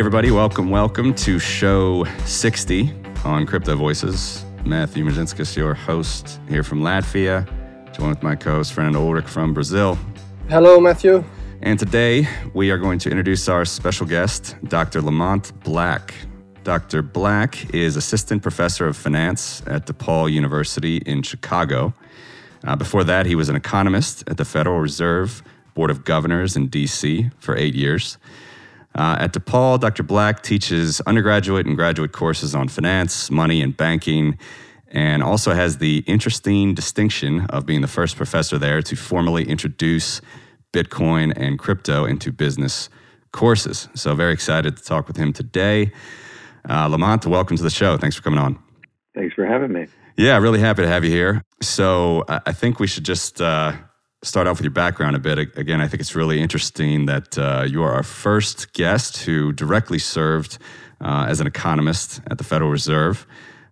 everybody. Welcome, welcome to show 60 on Crypto Voices. Matthew Mezinskis, your host here from Latvia, joined with my co host, Fernando Ulrich from Brazil. Hello, Matthew. And today we are going to introduce our special guest, Dr. Lamont Black. Dr. Black is assistant professor of finance at DePaul University in Chicago. Uh, before that, he was an economist at the Federal Reserve Board of Governors in DC for eight years. Uh, at DePaul, Dr. Black teaches undergraduate and graduate courses on finance, money, and banking, and also has the interesting distinction of being the first professor there to formally introduce Bitcoin and crypto into business courses. So, very excited to talk with him today. Uh, Lamont, welcome to the show. Thanks for coming on. Thanks for having me. Yeah, really happy to have you here. So, I think we should just uh, start off with your background a bit. Again, I think it's really interesting that uh, you are our first guest who directly served uh, as an economist at the Federal Reserve.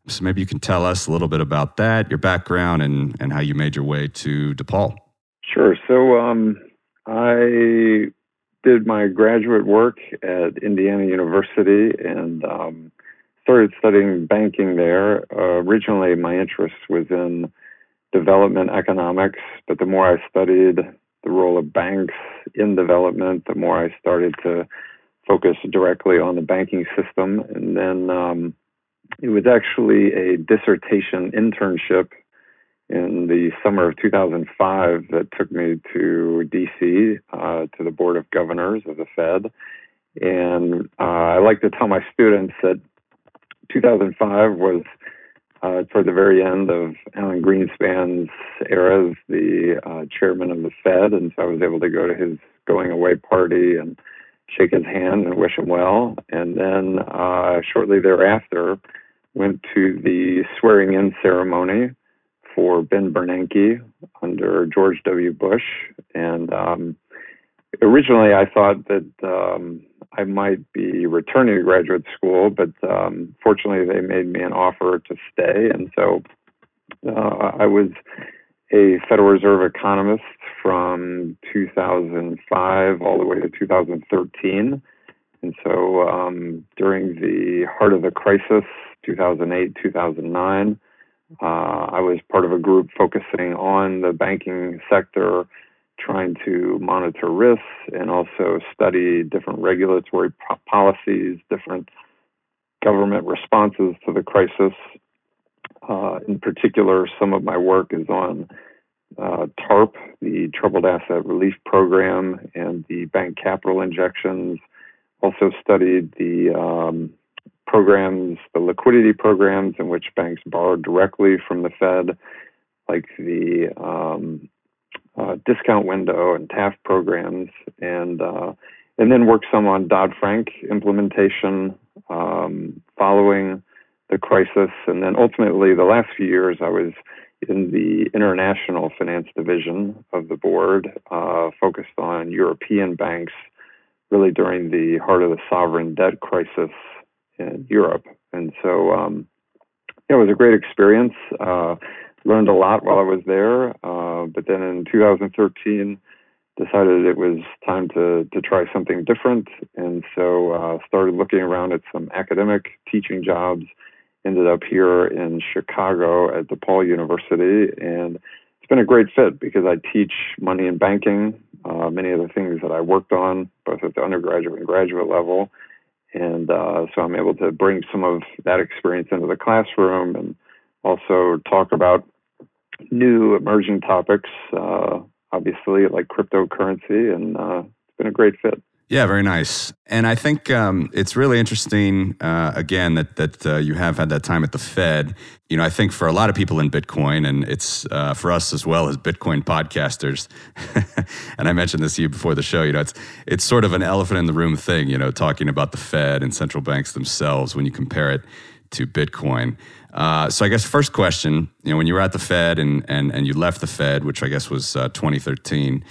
So maybe you can tell us a little bit about that, your background, and, and how you made your way to DePaul. Sure. So um, I did my graduate work at Indiana University and um, started studying banking there. Uh, originally, my interest was in development economics, but the more I studied the role of banks in development, the more I started to focus directly on the banking system. And then um, it was actually a dissertation internship in the summer of 2005 that took me to DC uh, to the Board of Governors of the Fed. And uh, I like to tell my students that 2005 was uh, toward the very end of Alan Greenspan's era as the uh, chairman of the Fed, and so I was able to go to his going away party and shake his hand and wish him well. And then uh, shortly thereafter, went to the swearing in ceremony for Ben Bernanke under George W. Bush. And um, originally, I thought that um, I might be returning to graduate school, but um, fortunately, they made me an offer to stay. And so uh, I was a Federal Reserve economist from 2005 all the way to 2013. And so um, during the heart of the crisis, 2008, 2009, uh, I was part of a group focusing on the banking sector trying to monitor risks and also study different regulatory po- policies, different government responses to the crisis. Uh, in particular, some of my work is on uh, TARP, the Troubled Asset Relief Program, and the bank capital injections. Also studied the um, programs, the liquidity programs in which banks borrowed directly from the Fed, like the um, uh, discount window and TAF programs, and uh, and then worked some on Dodd Frank implementation um, following the crisis, and then ultimately the last few years I was in the international finance division of the board, uh, focused on European banks, really during the heart of the sovereign debt crisis in Europe, and so um, it was a great experience. Uh, learned a lot while I was there. Uh, but then in 2013, decided it was time to to try something different, and so uh, started looking around at some academic teaching jobs. Ended up here in Chicago at DePaul University, and it's been a great fit because I teach money and banking, uh, many of the things that I worked on both at the undergraduate and graduate level, and uh, so I'm able to bring some of that experience into the classroom and also talk about new emerging topics, uh, obviously like cryptocurrency, and uh, it's been a great fit. Yeah, very nice. And I think um, it's really interesting, uh, again, that that uh, you have had that time at the Fed. You know, I think for a lot of people in Bitcoin, and it's uh, for us as well as Bitcoin podcasters. and I mentioned this to you before the show. You know, it's it's sort of an elephant in the room thing. You know, talking about the Fed and central banks themselves when you compare it to Bitcoin. Uh, so I guess first question, you know, when you were at the Fed and and and you left the Fed, which I guess was uh, 2013,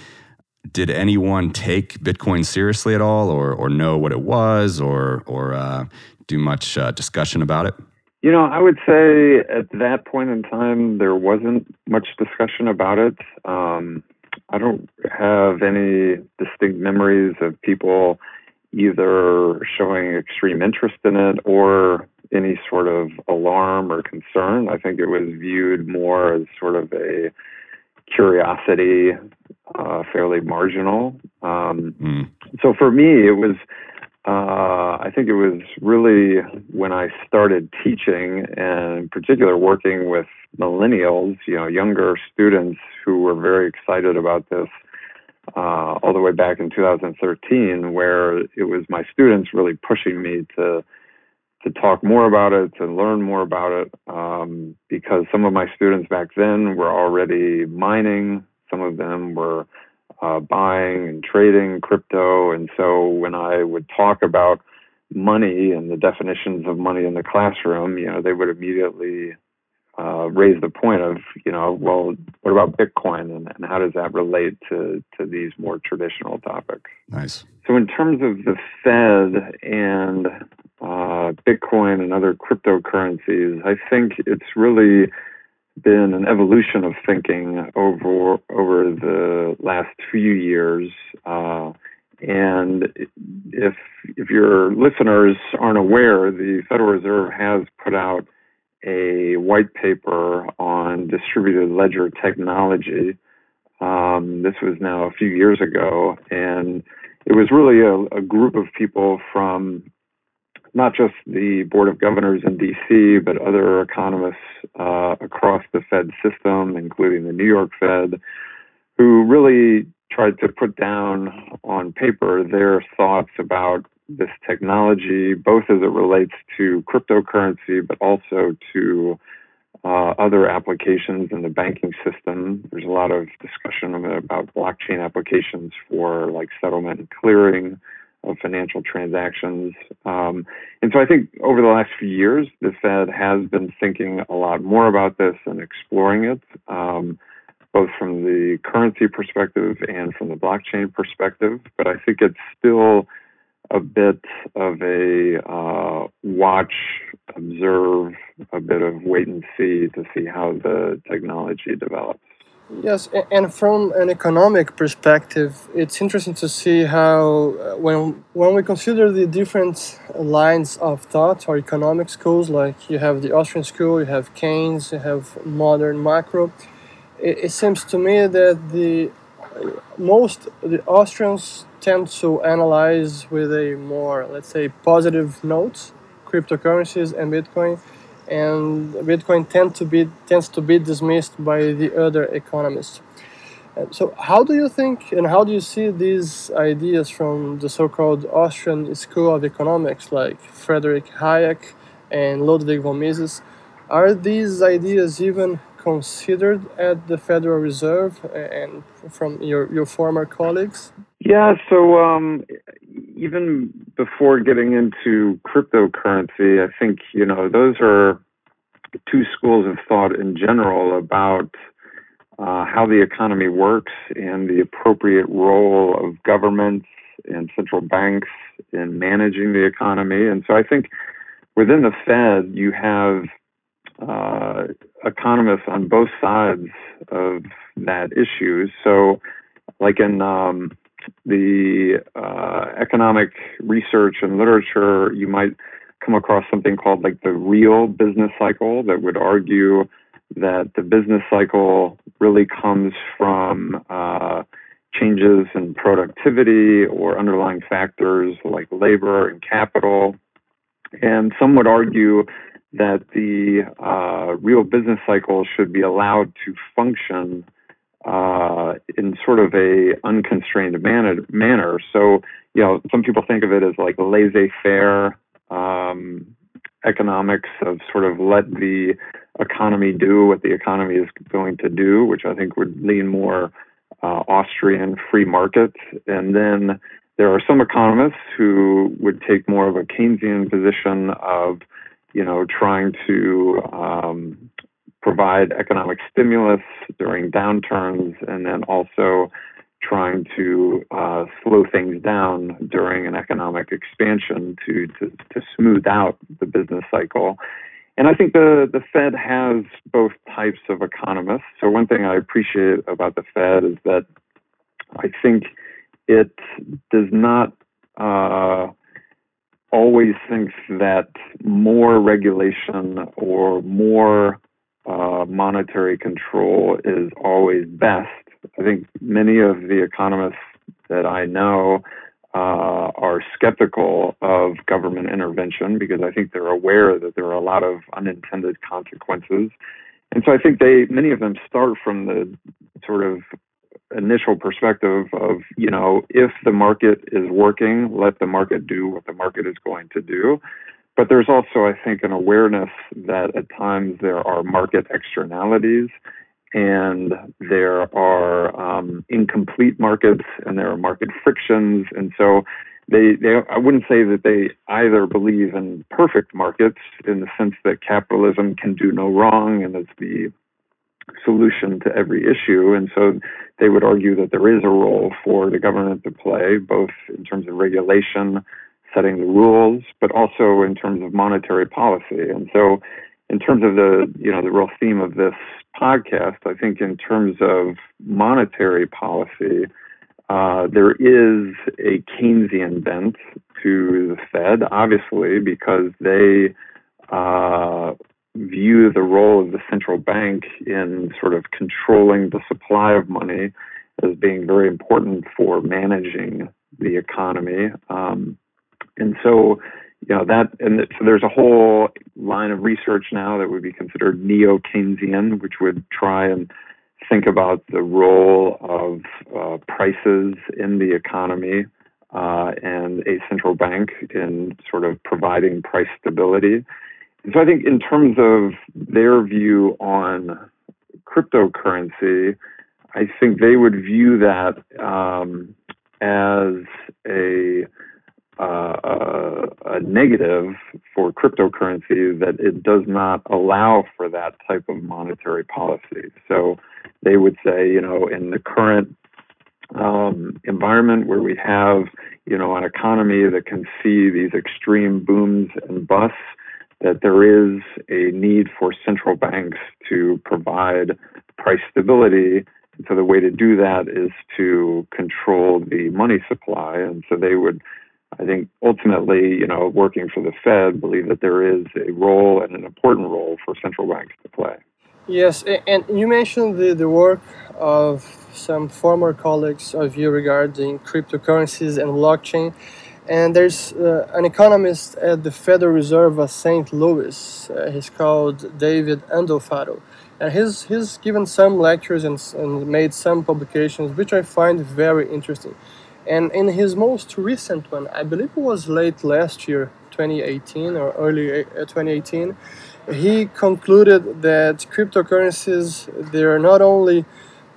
did anyone take Bitcoin seriously at all, or or know what it was, or or uh, do much uh, discussion about it? You know, I would say at that point in time there wasn't much discussion about it. Um, I don't have any distinct memories of people either showing extreme interest in it or any sort of alarm or concern. I think it was viewed more as sort of a curiosity, uh, fairly marginal. Um, mm. So for me, it was. Uh, I think it was really when I started teaching, and in particular working with millennials, you know, younger students who were very excited about this, uh, all the way back in 2013, where it was my students really pushing me to to talk more about it, to learn more about it, um, because some of my students back then were already mining, some of them were uh, buying and trading crypto, and so when I would talk about money and the definitions of money in the classroom, you know, they would immediately uh, raise the point of, you know, well, what about Bitcoin and, and how does that relate to to these more traditional topics? Nice. So, in terms of the Fed and uh, Bitcoin and other cryptocurrencies, I think it's really been an evolution of thinking over over the last few years. Uh, and if if your listeners aren't aware, the Federal Reserve has put out a white paper on distributed ledger technology. Um, this was now a few years ago, and it was really a, a group of people from not just the Board of Governors in DC, but other economists uh, across the Fed system, including the New York Fed, who really tried to put down on paper their thoughts about this technology, both as it relates to cryptocurrency, but also to uh, other applications in the banking system. There's a lot of discussion about blockchain applications for like settlement and clearing of financial transactions. Um, and so I think over the last few years, the Fed has been thinking a lot more about this and exploring it, um, both from the currency perspective and from the blockchain perspective. But I think it's still a bit of a uh, watch, observe, a bit of wait and see to see how the technology develops. Yes, and from an economic perspective, it's interesting to see how uh, when when we consider the different lines of thought or economic schools, like you have the Austrian school, you have Keynes, you have modern macro. It, it seems to me that the most the Austrians tend to analyze with a more, let's say, positive note cryptocurrencies and Bitcoin, and Bitcoin tend to be tends to be dismissed by the other economists. Uh, so, how do you think and how do you see these ideas from the so-called Austrian School of Economics, like Friedrich Hayek and Ludwig von Mises? Are these ideas even considered at the Federal Reserve and from your, your former colleagues? Yeah, so um, even before getting into cryptocurrency, I think, you know, those are two schools of thought in general about uh, how the economy works and the appropriate role of governments and central banks in managing the economy. And so I think within the Fed, you have uh, economists on both sides of that issue. So, like in um, the uh, economic research and literature, you might come across something called like the real business cycle that would argue that the business cycle really comes from uh, changes in productivity or underlying factors like labor and capital. And some would argue that the uh, real business cycle should be allowed to function uh, in sort of a unconstrained manner, manner. So, you know, some people think of it as like laissez-faire um, economics of sort of let the economy do what the economy is going to do, which I think would lean more uh, Austrian free market. And then there are some economists who would take more of a Keynesian position of, you know, trying to um, provide economic stimulus during downturns and then also trying to uh, slow things down during an economic expansion to, to, to smooth out the business cycle. And I think the, the Fed has both types of economists. So, one thing I appreciate about the Fed is that I think it does not uh, always thinks that more regulation or more uh, monetary control is always best. I think many of the economists that I know uh, are skeptical of government intervention because I think they're aware that there are a lot of unintended consequences. And so I think they, many of them start from the sort of initial perspective of, you know, if the market is working, let the market do what the market is going to do. But there's also, I think, an awareness that at times there are market externalities and there are um, incomplete markets and there are market frictions. And so they, they, I wouldn't say that they either believe in perfect markets in the sense that capitalism can do no wrong and it's the solution to every issue. And so they would argue that there is a role for the government to play, both in terms of regulation, setting the rules, but also in terms of monetary policy. And so in terms of the you know the real theme of this podcast, I think in terms of monetary policy, uh, there is a Keynesian bent to the Fed, obviously, because they uh, view the role of the central bank in sort of controlling the supply of money as being very important for managing the economy. Um, and so you know that and so there's a whole line of research now that would be considered neo keynesian which would try and think about the role of uh, prices in the economy uh, and a central bank in sort of providing price stability so i think in terms of their view on cryptocurrency i think they would view that um, as a uh, a negative for cryptocurrency that it does not allow for that type of monetary policy. So they would say, you know, in the current um, environment where we have, you know, an economy that can see these extreme booms and busts, that there is a need for central banks to provide price stability. And so the way to do that is to control the money supply. And so they would I think ultimately, you know, working for the Fed, believe that there is a role and an important role for central banks to play. Yes, and you mentioned the, the work of some former colleagues of you regarding cryptocurrencies and blockchain. And there's uh, an economist at the Federal Reserve of St. Louis. Uh, he's called David Andolfatto. And he's, he's given some lectures and, and made some publications, which I find very interesting. And in his most recent one, I believe it was late last year, 2018 or early uh, 2018, he concluded that cryptocurrencies they are not only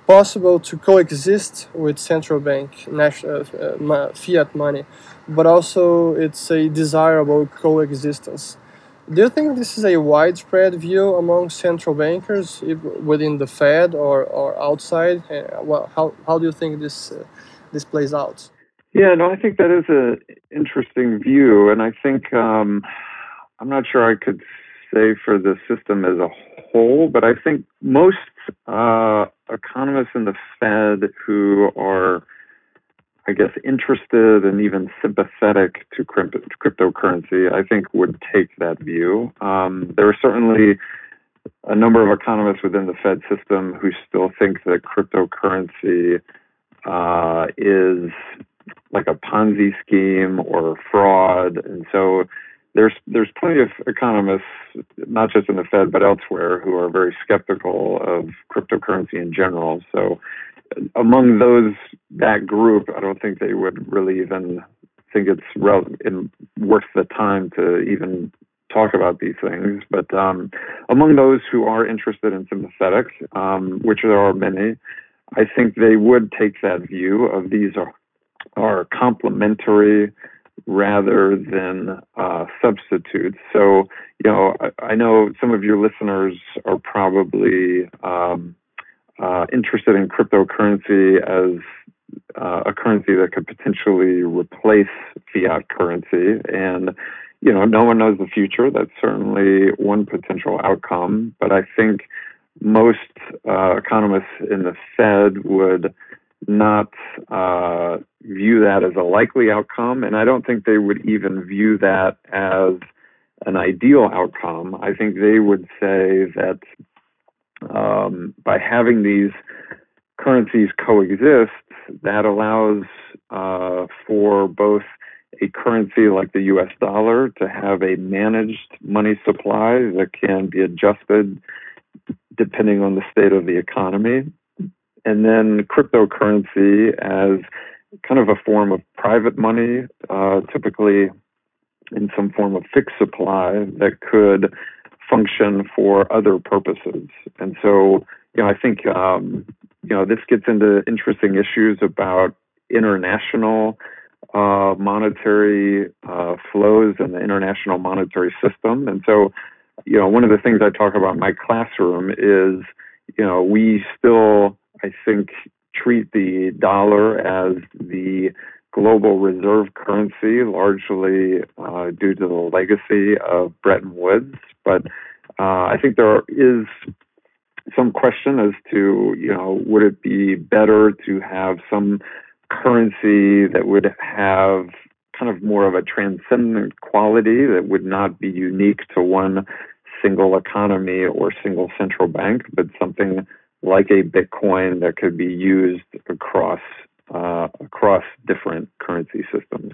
possible to coexist with central bank national uh, fiat money, but also it's a desirable coexistence. Do you think this is a widespread view among central bankers within the Fed or, or outside? Uh, well, how, how do you think this uh, this plays out. Yeah, no, I think that is an interesting view, and I think um, I'm not sure I could say for the system as a whole, but I think most uh, economists in the Fed who are, I guess, interested and even sympathetic to cryptocurrency, I think would take that view. Um, there are certainly a number of economists within the Fed system who still think that cryptocurrency uh, is like a Ponzi scheme or fraud, and so there's there's plenty of economists, not just in the Fed but elsewhere, who are very skeptical of cryptocurrency in general. So among those that group, I don't think they would really even think it's rel- in, worth the time to even talk about these things. But um, among those who are interested and sympathetic, um, which there are many, I think they would take that view of these are are complementary rather than uh, substitutes. So, you know, I, I, know some of your listeners are probably um, uh, interested in cryptocurrency as uh, a currency that could potentially replace fiat currency. And, you know, no one knows the future. That's certainly one potential outcome. But I think most uh, economists in the Fed would not uh, view that as a likely outcome, and I don't think they would even view that as an ideal outcome. I think they would say that um, by having these currencies coexist, that allows uh, for both a currency like the US dollar to have a managed money supply that can be adjusted depending on the state of the economy. And then cryptocurrency as kind of a form of private money, uh, typically in some form of fixed supply that could function for other purposes. And so, you know, I think, um, you know, this gets into interesting issues about international uh, monetary uh, flows and the international monetary system. And so, you know, one of the things I talk about in my classroom is, you know, we still, I think, treat the dollar as the global reserve currency, largely uh, due to the legacy of Bretton Woods. But uh, I think there is some question as to, you know, would it be better to have some currency that would have kind of more of a transcendent quality that would not be unique to one single economy or single central bank, but something like a Bitcoin that could be used across uh, across different currency systems.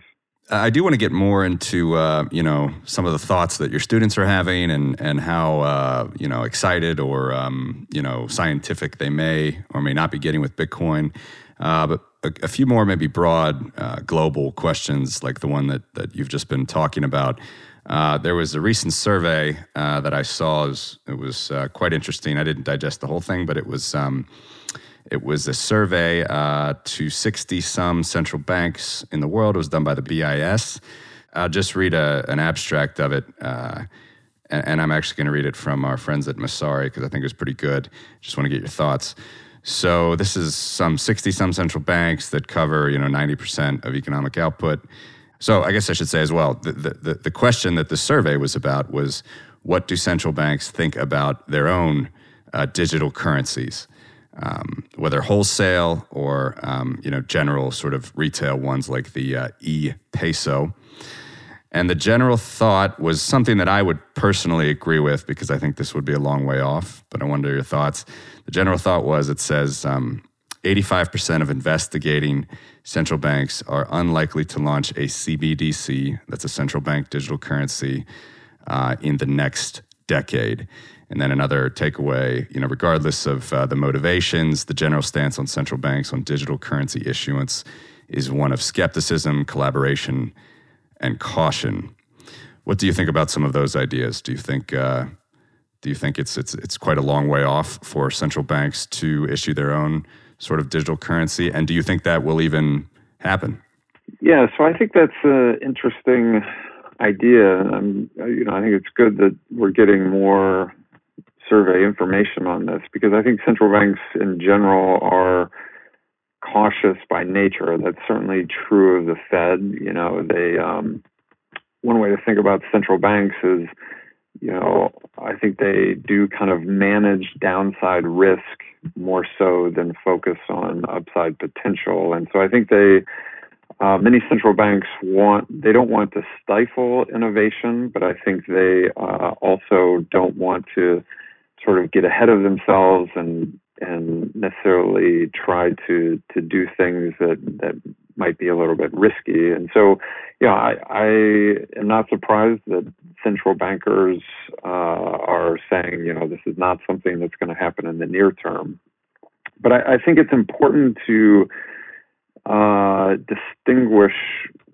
I do want to get more into uh, you know some of the thoughts that your students are having and and how uh, you know excited or um, you know scientific they may or may not be getting with Bitcoin. Uh, but a, a, few more maybe broad uh, global questions like the one that that you've just been talking about. Uh, there was a recent survey uh, that I saw. It was, it was quite interesting. I didn't digest the whole thing, but it was um, it was a survey uh, to 60 some central banks in the world. It was done by the BIS. I'll just read a, an abstract of it. Uh, and, and, I'm actually going to read it from our friends at Messari because I think it was pretty good. Just want to get your thoughts. So this is some 60 some central banks that cover, you know, 90% of economic output. So I guess I should say as well, the, the, the question that the survey was about was what do central banks think about their own uh, digital currencies, um, whether wholesale or um, you know general sort of retail ones like the uh, e-peso. And the general thought was something that I would personally agree with because I think this would be a long way off. But I wonder your thoughts. The general thought was it says um, 85% of investigating central banks are unlikely to launch a CBDC, that's a central bank digital currency, uh, in the next decade. And then another takeaway, you know, regardless of uh, the motivations, the general stance on central banks on digital currency issuance is one of skepticism, collaboration, and caution. What do you think about some of those ideas? Do you think uh, do you think it's it's it's quite a long way off for central banks to issue their own sort of digital currency? And do you think that will even happen? Yeah, so I think that's an interesting idea. Um, you know, I think it's good that we're getting more survey information on this because I think central banks in general are cautious by nature. That's certainly true of the Fed. You know, they um, one way to think about central banks is, you know, I think they do kind of manage downside risk more so than focus on upside potential. And so I think they, uh, many central banks want, they don't want to stifle innovation, but I think they uh, also don't want to sort of get ahead of themselves and and necessarily try to to do things that that might be a little bit risky. And so, yeah, I, I am not surprised that central bankers uh, are saying, you know, this is not something that's going to happen in the near term. But I, I think it's important to uh, distinguish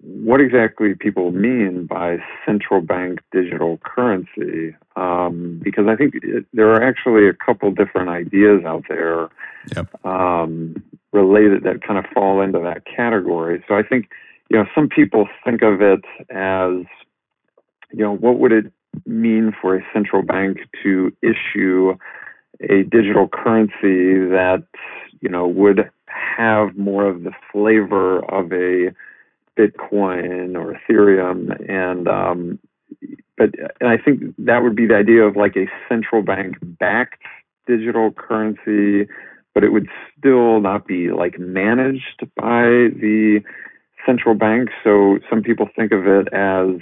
what exactly people mean by central bank digital currency, um, because I think it, there are actually a couple different ideas out there yep. um, related that kind of fall into that category. So I think, you know, some people think of it as, you know, what would it mean for a central bank to issue a digital currency that, you know, would have more of the flavor of a Bitcoin or Ethereum, and um, but and I think that would be the idea of like a central bank backed digital currency, but it would still not be like managed by the central bank. So some people think of it as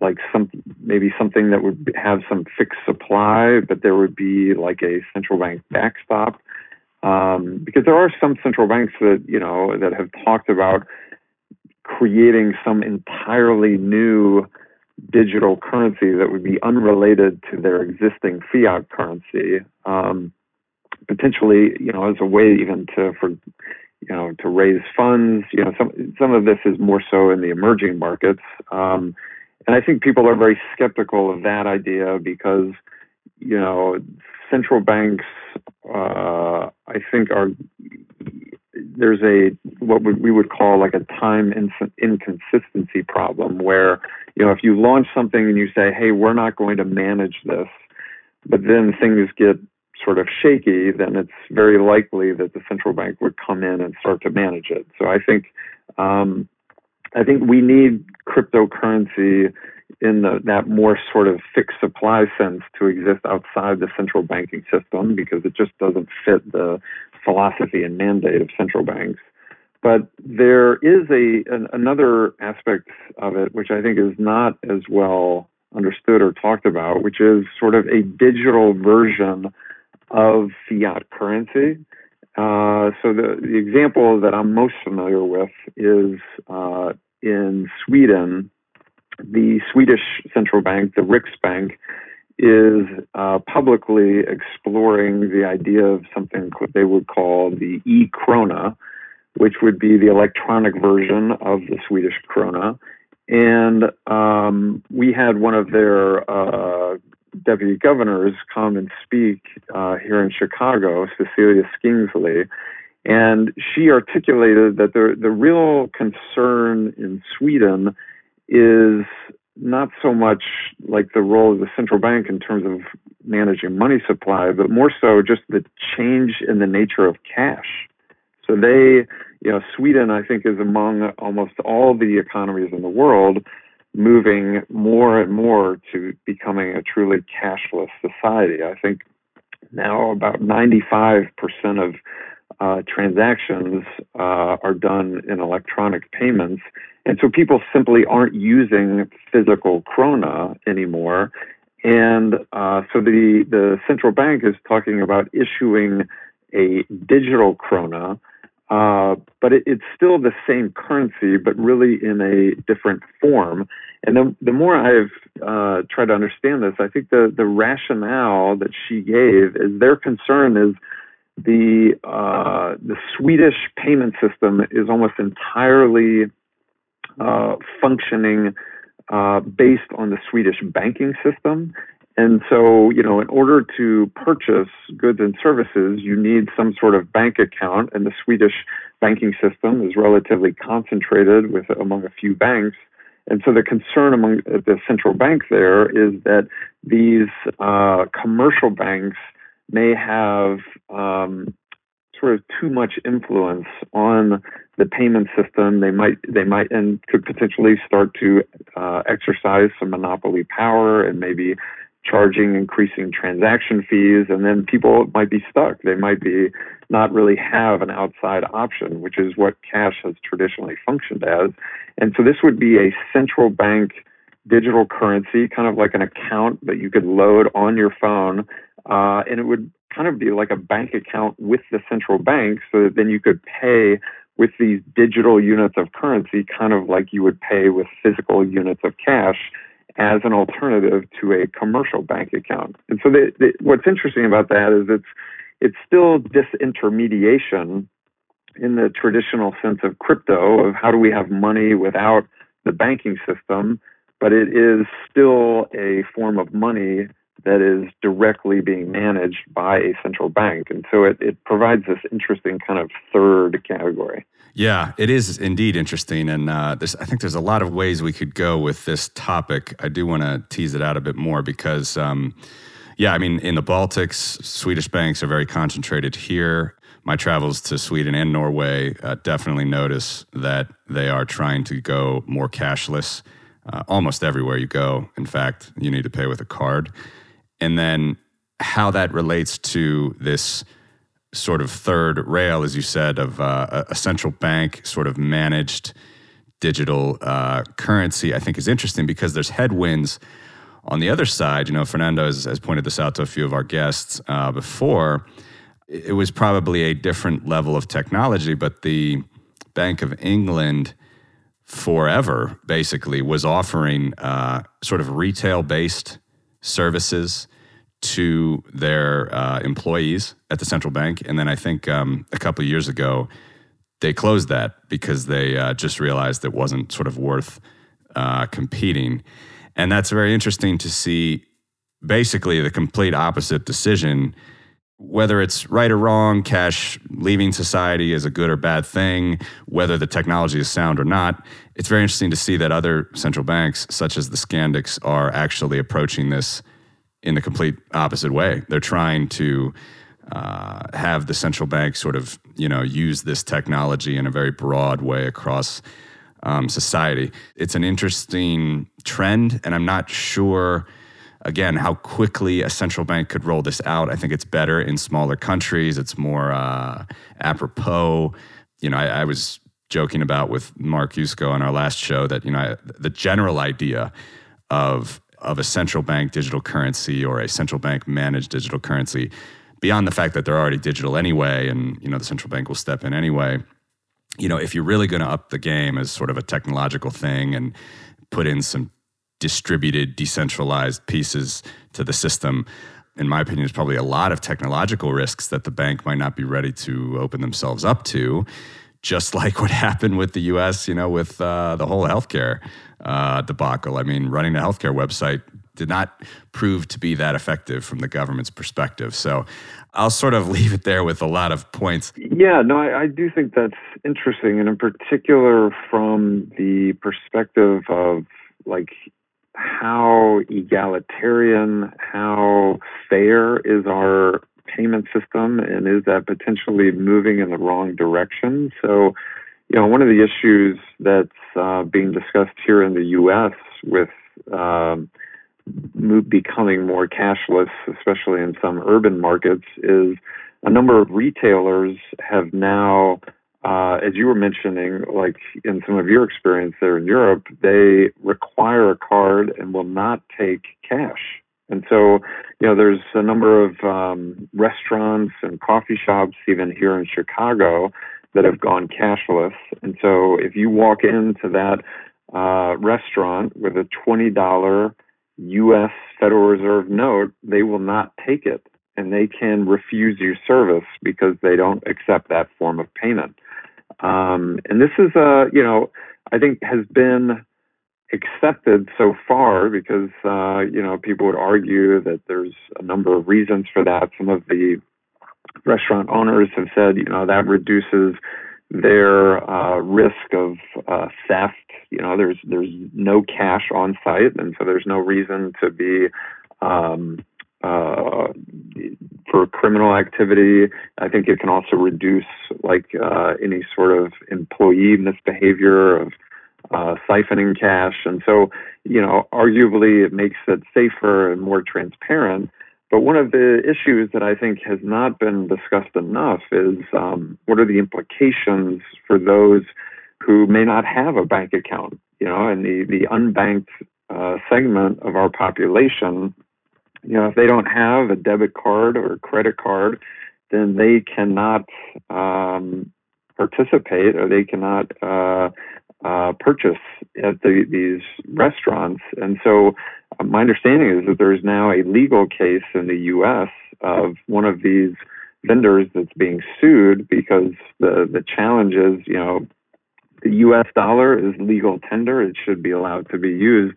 like some maybe something that would have some fixed supply, but there would be like a central bank backstop. Um, because there are some central banks that you know that have talked about creating some entirely new digital currency that would be unrelated to their existing fiat currency. Um, potentially, you know, as a way even to for you know to raise funds. You know, some some of this is more so in the emerging markets. Um, and I think people are very skeptical of that idea because, you know, central banks, uh, I think, there's a what we would call like a time inconsistency problem where you know if you launch something and you say hey we're not going to manage this but then things get sort of shaky then it's very likely that the central bank would come in and start to manage it. So i think um, I think we need cryptocurrency in the, that more sort of fixed supply sense to exist outside the central banking system because it just doesn't fit the philosophy and mandate of central banks. But there is a an, another aspect of it which I think is not as well understood or talked about, which is sort of a digital version of fiat currency. Uh, so the, the example that I'm most familiar with is uh, in Sweden. The Swedish central bank, the Riksbank, is uh, publicly exploring the idea of something they would call the e-krona, which would be the electronic version of the Swedish krona. And um, we had one of their uh, deputy governors come and speak uh, here in Chicago, Cecilia Skingsley, and she articulated that the the real concern in Sweden is not so much like the role of the central bank in terms of managing money supply, but more so just the change in the nature of cash. So they, you know, Sweden, I think, is among almost all the economies in the world moving more and more to becoming a truly cashless society. I think now about 95% of uh, transactions uh, are done in electronic payments. And so people simply aren't using physical krona anymore. And uh, so the, the central bank is talking about issuing a digital krona, uh, but it, it's still the same currency, but really in a different form. And the, the more I've uh, tried to understand this, I think the, the rationale that she gave is their concern is the uh, the Swedish payment system is almost entirely uh, functioning uh, based on the Swedish banking system. And so, you know, in order to purchase goods and services, you need some sort of bank account, and the Swedish banking system is relatively concentrated with among a few banks. And so, the concern among the central bank there is that these uh, commercial banks may have um, sort of too much influence on the payment system. They might they might and could potentially start to uh, exercise some monopoly power and maybe charging increasing transaction fees, and then people might be stuck. They might be not really have an outside option, which is what cash has traditionally functioned as. And so this would be a central bank digital currency, kind of like an account that you could load on your phone uh, and it would kind of be like a bank account with the central bank so that then you could pay with these digital units of currency, kind of like you would pay with physical units of cash as an alternative to a commercial bank account. And so the, the, what's interesting about that is it's it's still disintermediation in the traditional sense of crypto of how do we have money without the banking system, but it is still a form of money that is directly being managed by a central bank. And so it, it provides this interesting kind of third category. Yeah, it is indeed interesting. And uh, I think there's a lot of ways we could go with this topic. I do want to tease it out a bit more because, um, yeah, I mean, in the Baltics, Swedish banks are very concentrated here. My travels to Sweden and Norway uh, definitely notice that they are trying to go more cashless. Uh, almost everywhere you go. In fact, you need to pay with a card and then how that relates to this sort of third rail, as you said, of uh, a central bank sort of managed digital uh, currency, I think is interesting because there's headwinds on the other side. You know, Fernando has, has pointed this out to a few of our guests uh, before. It was probably a different level of technology, but the Bank of England forever basically was offering uh, sort of retail based services to their uh, employees at the central bank. And then I think um, a couple years ago, they closed that because they uh, just realized it wasn't sort of worth uh, competing. And that's very interesting to see basically the complete opposite decision. Whether it's right or wrong, cash leaving society is a good or bad thing, whether the technology is sound or not, it's very interesting to see that other central banks, such as the Scandics, are actually approaching this in the complete opposite way. They're trying to uh, have the central bank sort of you know use this technology in a very broad way across um, society. It's an interesting trend, and I'm not sure again how quickly a central bank could roll this out. I think it's better in smaller countries. It's more uh, apropos. You know, I, I was joking about with Mark Yusko on our last show that you know the general idea of of a central bank digital currency or a central bank managed digital currency beyond the fact that they're already digital anyway and you know the central bank will step in anyway you know if you're really going to up the game as sort of a technological thing and put in some distributed decentralized pieces to the system in my opinion there's probably a lot of technological risks that the bank might not be ready to open themselves up to just like what happened with the us you know with uh, the whole healthcare uh, debacle. I mean, running a healthcare website did not prove to be that effective from the government's perspective. So I'll sort of leave it there with a lot of points. Yeah, no, I, I do think that's interesting. And in particular, from the perspective of like how egalitarian, how fair is our payment system, and is that potentially moving in the wrong direction? So, you know, one of the issues that's uh, being discussed here in the U.S. with um, becoming more cashless, especially in some urban markets, is a number of retailers have now, uh, as you were mentioning, like in some of your experience there in Europe, they require a card and will not take cash. And so, you know, there's a number of um, restaurants and coffee shops, even here in Chicago, that have gone cashless. And so if you walk into that uh, restaurant with a $20 US Federal Reserve note, they will not take it and they can refuse you service because they don't accept that form of payment. Um, and this is, a, you know, I think has been accepted so far because, uh, you know, people would argue that there's a number of reasons for that. Some of the restaurant owners have said, you know, that reduces their uh, risk of uh, theft. You know, there's there's no cash on site, and so there's no reason to be um, uh, for criminal activity. I think it can also reduce like uh, any sort of employee misbehavior of uh, siphoning cash, and so you know, arguably it makes it safer and more transparent. But one of the issues that I think has not been discussed enough is um, what are the implications for those who may not have a bank account, you know, and the, the unbanked uh, segment of our population, you know, if they don't have a debit card or a credit card, then they cannot um, participate or they cannot uh, uh, purchase at the, these restaurants. And so uh, my understanding is that there is now a legal case in the U.S. of one of these vendors that's being sued because the, the challenge is, you know, the U.S. dollar is legal tender. It should be allowed to be used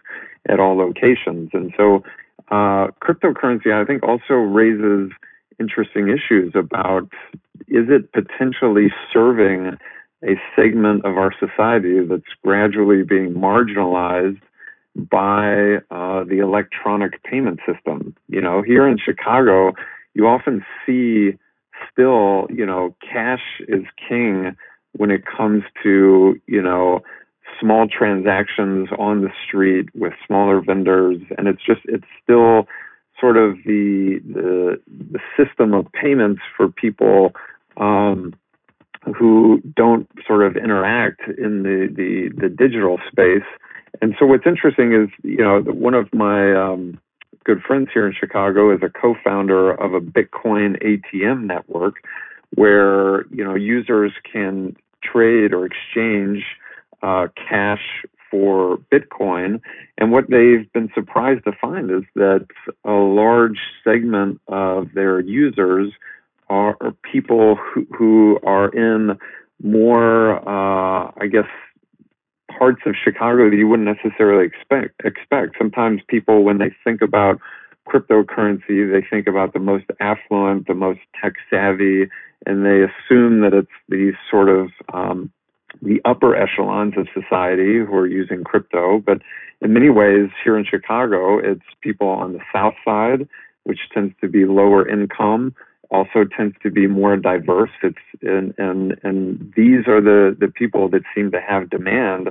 at all locations. And so uh, cryptocurrency, I think, also raises interesting issues about is it potentially serving a segment of our society that's gradually being marginalized by uh, the electronic payment system. You know, here in Chicago, you often see still, you know, cash is king when it comes to, you know, small transactions on the street with smaller vendors. And it's just, it's still sort of the, the, the system of payments for people um, who don't sort of interact in the, the, the digital space. And so what's interesting is, you know, one of my um, good friends here in Chicago is a co-founder of a Bitcoin ATM network where, you know, users can trade or exchange uh, cash for Bitcoin. And what they've been surprised to find is that a large segment of their users are, people who, who, are in more, uh, I guess, parts of Chicago that you wouldn't necessarily expect. Expect sometimes people when they think about cryptocurrency, they think about the most affluent, the most tech savvy, and they assume that it's these sort of um, the upper echelons of society who are using crypto. But in many ways, here in Chicago, it's people on the south side, which tends to be lower income, also tends to be more diverse. It's and and and these are the the people that seem to have demand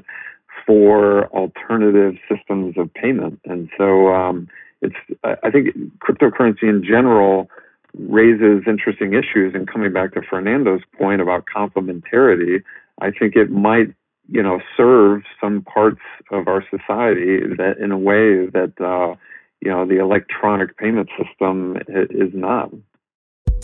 for alternative systems of payment. And so um, it's I think cryptocurrency in general raises interesting issues. And coming back to Fernando's point about complementarity, I think it might you know serve some parts of our society that in a way that uh, you know the electronic payment system is not.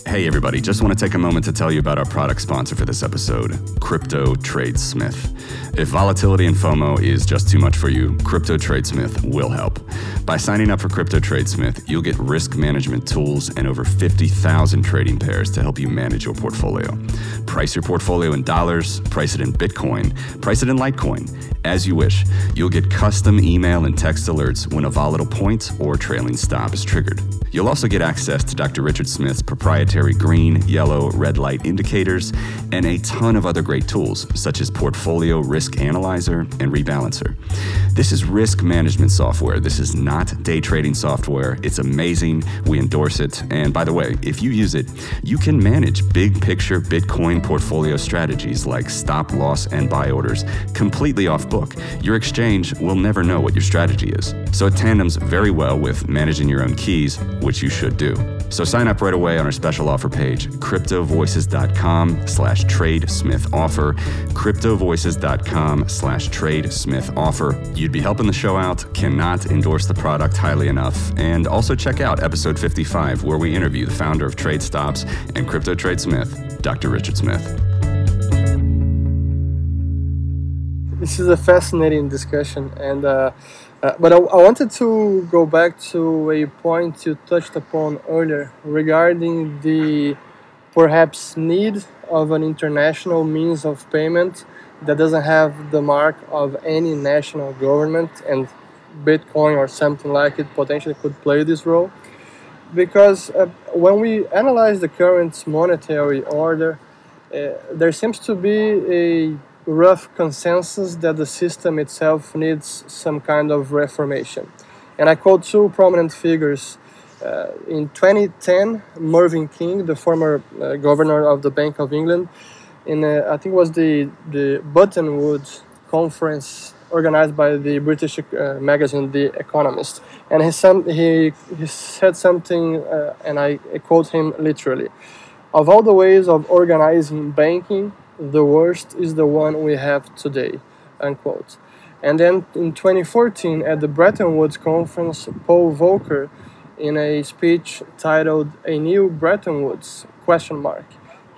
Hey, everybody, just want to take a moment to tell you about our product sponsor for this episode, Crypto Tradesmith. If volatility and FOMO is just too much for you, Crypto Tradesmith will help. By signing up for Crypto Tradesmith, you'll get risk management tools and over 50,000 trading pairs to help you manage your portfolio. Price your portfolio in dollars, price it in Bitcoin, price it in Litecoin, as you wish. You'll get custom email and text alerts when a volatile point or trailing stop is triggered. You'll also get access to Dr. Richard Smith's proprietary green, yellow, red light indicators and a ton of other great tools, such as Portfolio Risk Analyzer and Rebalancer. This is risk management software. This is not day trading software. It's amazing. We endorse it. And by the way, if you use it, you can manage big picture Bitcoin portfolio strategies like stop loss and buy orders completely off book. Your exchange will never know what your strategy is. So it tandems very well with managing your own keys which you should do. So sign up right away on our special offer page, cryptovoices.com slash tradesmith offer, cryptovoices.com slash tradesmith offer. You'd be helping the show out, cannot endorse the product highly enough, and also check out episode 55 where we interview the founder of TradeStops and Crypto Tradesmith, Dr. Richard Smith. This is a fascinating discussion and uh, uh, but I, I, wanted to go back to a point you touched upon earlier regarding the perhaps need of an international means of payment that doesn't have the mark of any national government, and Bitcoin or something like it potentially could play this role. Because uh, when we analyze the current monetary order, uh, there seems to be a rough consensus that the system itself needs some kind of reformation. And I quote two prominent figures. Uh, in 2010, Mervyn King, the former uh, governor of the Bank of England, in uh, I think it was the the Buttonwood conference organized by the British uh, magazine The Economist, and he some, he, he said something, uh, and I quote him literally: "Of all the ways of organizing banking, the worst is the one we have today, unquote. And then in 2014 at the Bretton Woods conference, Paul Volcker, in a speech titled "A New Bretton Woods?" question mark,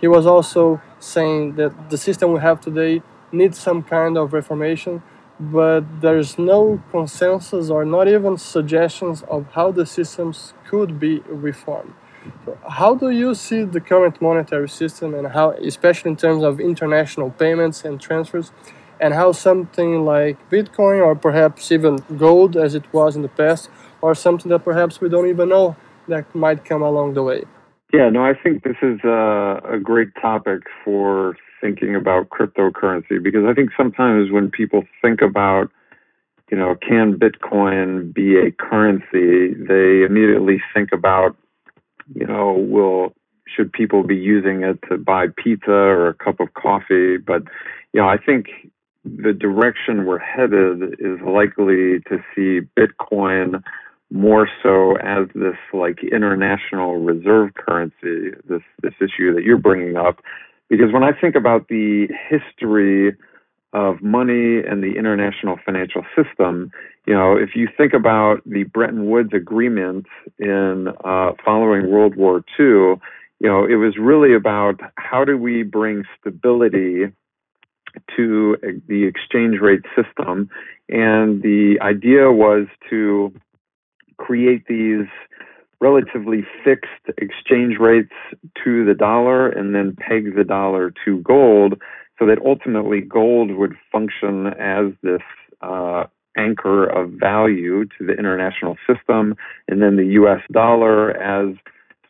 he was also saying that the system we have today needs some kind of reformation, but there's no consensus or not even suggestions of how the systems could be reformed. So how do you see the current monetary system and how, especially in terms of international payments and transfers, and how something like Bitcoin or perhaps even gold as it was in the past, or something that perhaps we don't even know that might come along the way? Yeah, no, I think this is a, a great topic for thinking about cryptocurrency because I think sometimes when people think about you know, can Bitcoin be a currency? They immediately think about you know, will should people be using it to buy pizza or a cup of coffee? But you know, I think the direction we're headed is likely to see Bitcoin more so as this like international reserve currency, this this issue that you're bringing up, because when I think about the history of money and the international financial system, you know, if you think about the Bretton Woods Agreement in uh, following World War II, you know, it was really about how do we bring stability to the exchange rate system, and the idea was to create these relatively fixed exchange rates to the dollar and then peg the dollar to gold so that ultimately gold would function as this uh, anchor of value to the international system and then the US dollar as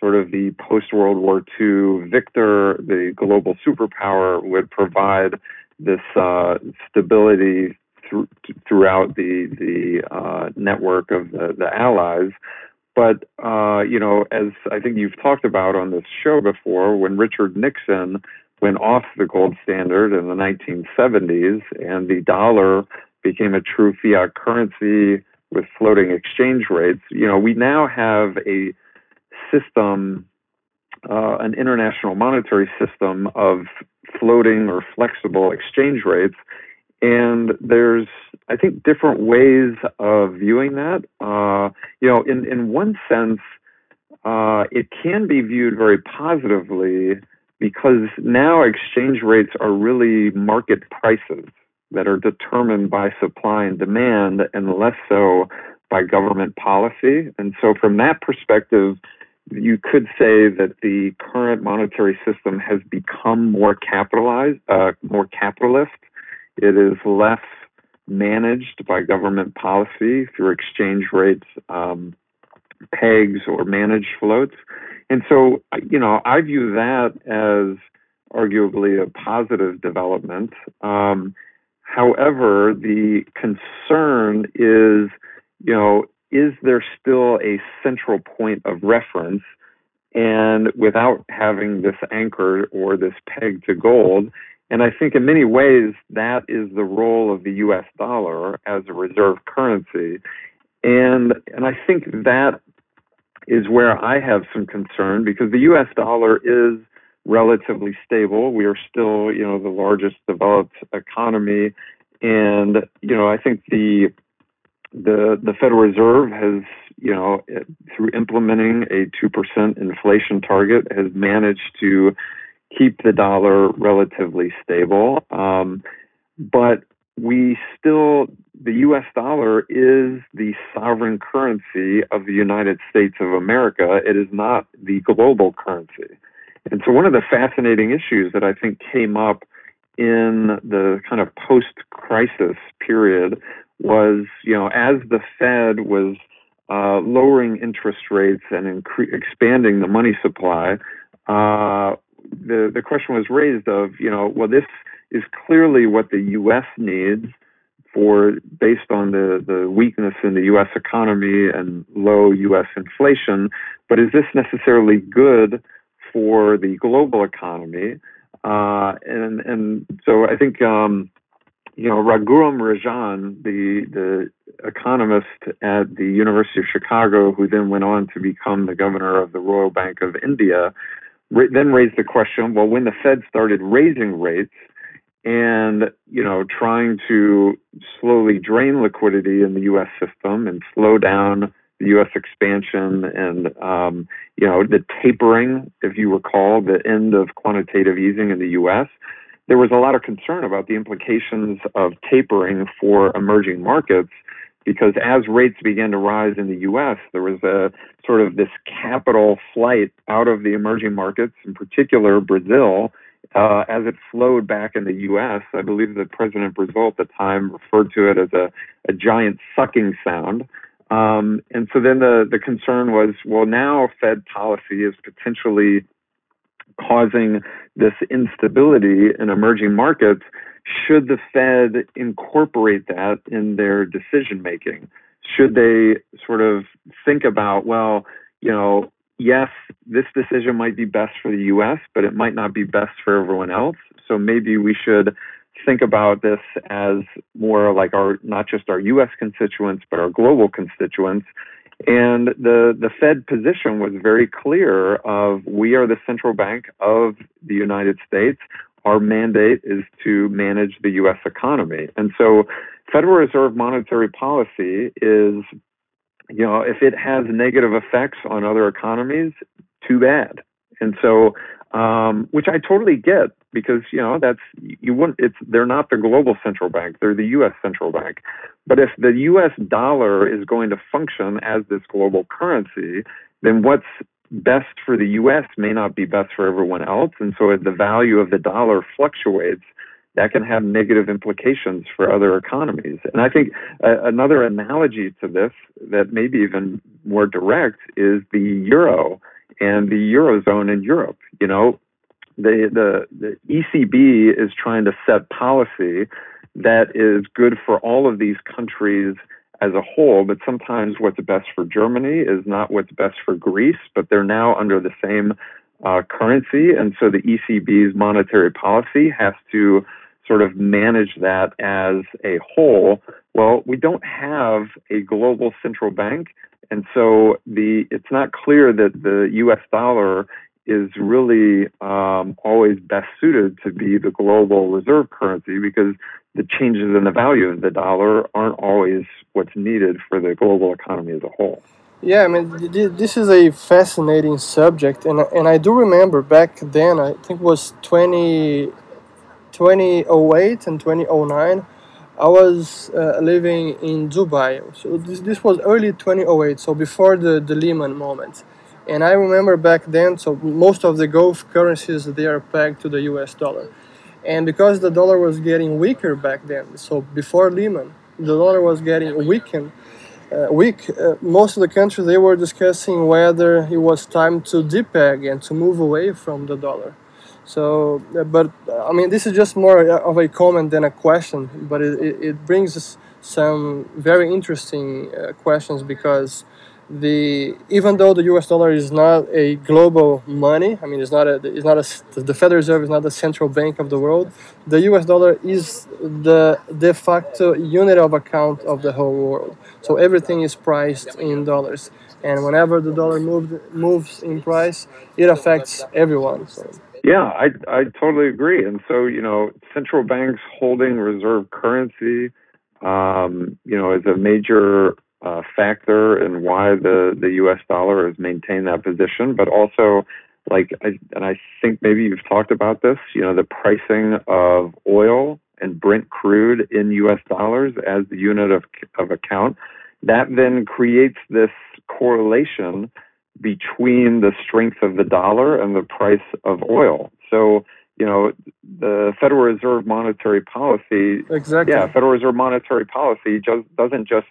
sort of the post World War II victor, the global superpower would provide this uh, stability throughout the the uh, network of the, the allies. But uh, you know, as I think you've talked about on this show before, when Richard Nixon went off the gold standard in the 1970s, and the dollar became a true fiat currency with floating exchange rates, you know, we now have a system, uh, an international monetary system of floating or flexible exchange rates and there's, I think, different ways of viewing that. Uh, you know, in, in one sense, uh, it can be viewed very positively because now exchange rates are really market prices that are determined by supply and demand and less so by government policy. And so, from that perspective, you could say that the current monetary system has become more capitalized, uh, more capitalist, it is less managed by government policy through exchange rates, um, pegs, or managed floats. And so, you know, I view that as arguably a positive development. Um, however, the concern is, you know, is there still a central point of reference? And without having this anchor or this peg to gold, and I think in many ways that is the role of the US dollar as a reserve currency. And and I think that is where I have some concern because the US dollar is relatively stable. We are still, you know, the largest developed economy and you know, I think the the the Federal Reserve has, you know, through implementing a 2% inflation target has managed to keep the dollar relatively stable. Um, but we still, the US dollar is the sovereign currency of the United States of America. It is not the global currency. And so, one of the fascinating issues that I think came up in the kind of post crisis period was, you know, as the Fed was uh, lowering interest rates and incre- expanding the money supply, uh, the the question was raised of you know well this is clearly what the U.S. needs for based on the the weakness in the U.S. economy and low U.S. inflation, but is this necessarily good for the global economy? Uh, and and so I think um, you know Raghuram Rajan, the the economist at the University of Chicago, who then went on to become the governor of the Royal Bank of India then raised the question well when the fed started raising rates and you know trying to slowly drain liquidity in the us system and slow down the us expansion and um, you know the tapering if you recall the end of quantitative easing in the us there was a lot of concern about the implications of tapering for emerging markets because as rates began to rise in the US, there was a sort of this capital flight out of the emerging markets, in particular Brazil, uh, as it flowed back in the US. I believe that President Brazil at the time referred to it as a, a giant sucking sound. Um, and so then the, the concern was well, now Fed policy is potentially causing this instability in emerging markets should the Fed incorporate that in their decision making? Should they sort of think about, well, you know, yes, this decision might be best for the US, but it might not be best for everyone else. So maybe we should think about this as more like our not just our US constituents, but our global constituents. And the, the Fed position was very clear of we are the central bank of the United States. Our mandate is to manage the U.S. economy. And so Federal Reserve monetary policy is, you know, if it has negative effects on other economies, too bad. And so, um, which I totally get because you know that's you wouldn't. It's they're not the global central bank; they're the U.S. central bank. But if the U.S. dollar is going to function as this global currency, then what's best for the U.S. may not be best for everyone else, and so the value of the dollar fluctuates, that can have negative implications for other economies. And I think uh, another analogy to this that may be even more direct is the euro and the eurozone in Europe. You know, the the, the ECB is trying to set policy that is good for all of these countries as a whole, but sometimes what's best for Germany is not what's best for Greece, but they're now under the same uh, currency. And so the ECB's monetary policy has to sort of manage that as a whole. Well, we don't have a global central bank. And so the it's not clear that the US dollar is really um, always best suited to be the global reserve currency because the changes in the value of the dollar aren't always what's needed for the global economy as a whole. Yeah, I mean, this is a fascinating subject, and and I do remember back then. I think it was 20, 2008 and 2009. I was uh, living in Dubai. So this, this was early 2008, so before the, the Lehman moment. And I remember back then, so most of the Gulf currencies they are pegged to the US dollar. And because the dollar was getting weaker back then, so before Lehman, the dollar was getting weakened, uh, weak. Uh, most of the countries they were discussing whether it was time to depeg and to move away from the dollar. So, uh, but I mean, this is just more of a comment than a question, but it, it, brings some very interesting questions because the even though the U.S. dollar is not a global money, I mean, it's not a, it's not a, the Federal Reserve is not the central bank of the world. The U.S. dollar is the de facto unit of account of the whole world. So everything is priced in dollars, and whenever the dollar moved, moves in price, it affects everyone. So. Yeah, I I totally agree. And so you know, central banks holding reserve currency, um, you know, is a major uh, factor in why the, the U.S. dollar has maintained that position, but also like, I, and I think maybe you've talked about this, you know, the pricing of oil and Brent crude in U.S. dollars as the unit of, of account, that then creates this correlation between the strength of the dollar and the price of oil. So, you know, the Federal Reserve monetary policy, exactly. yeah, Federal Reserve monetary policy just doesn't just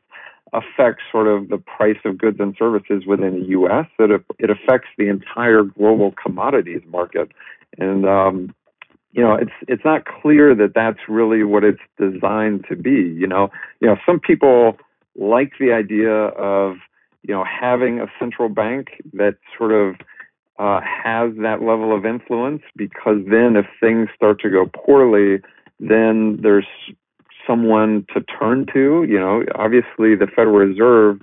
affects sort of the price of goods and services within the U.S. That it, affects the entire global commodities market, and um, you know it's it's not clear that that's really what it's designed to be. You know, you know some people like the idea of you know having a central bank that sort of uh, has that level of influence because then if things start to go poorly, then there's someone to turn to. You know, obviously the Federal Reserve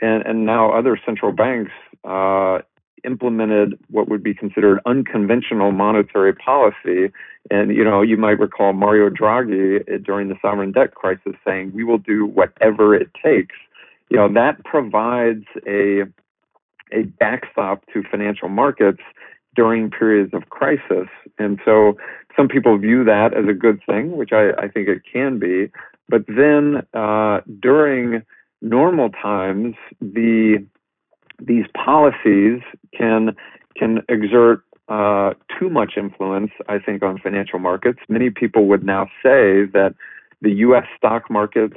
and, and now other central banks uh, implemented what would be considered unconventional monetary policy. And, you know, you might recall Mario Draghi uh, during the sovereign debt crisis saying, we will do whatever it takes. You know, that provides a, a backstop to financial markets during periods of crisis. And so some people view that as a good thing, which I, I think it can be. But then uh, during normal times, the these policies can can exert uh, too much influence, I think, on financial markets. Many people would now say that the U.S. stock markets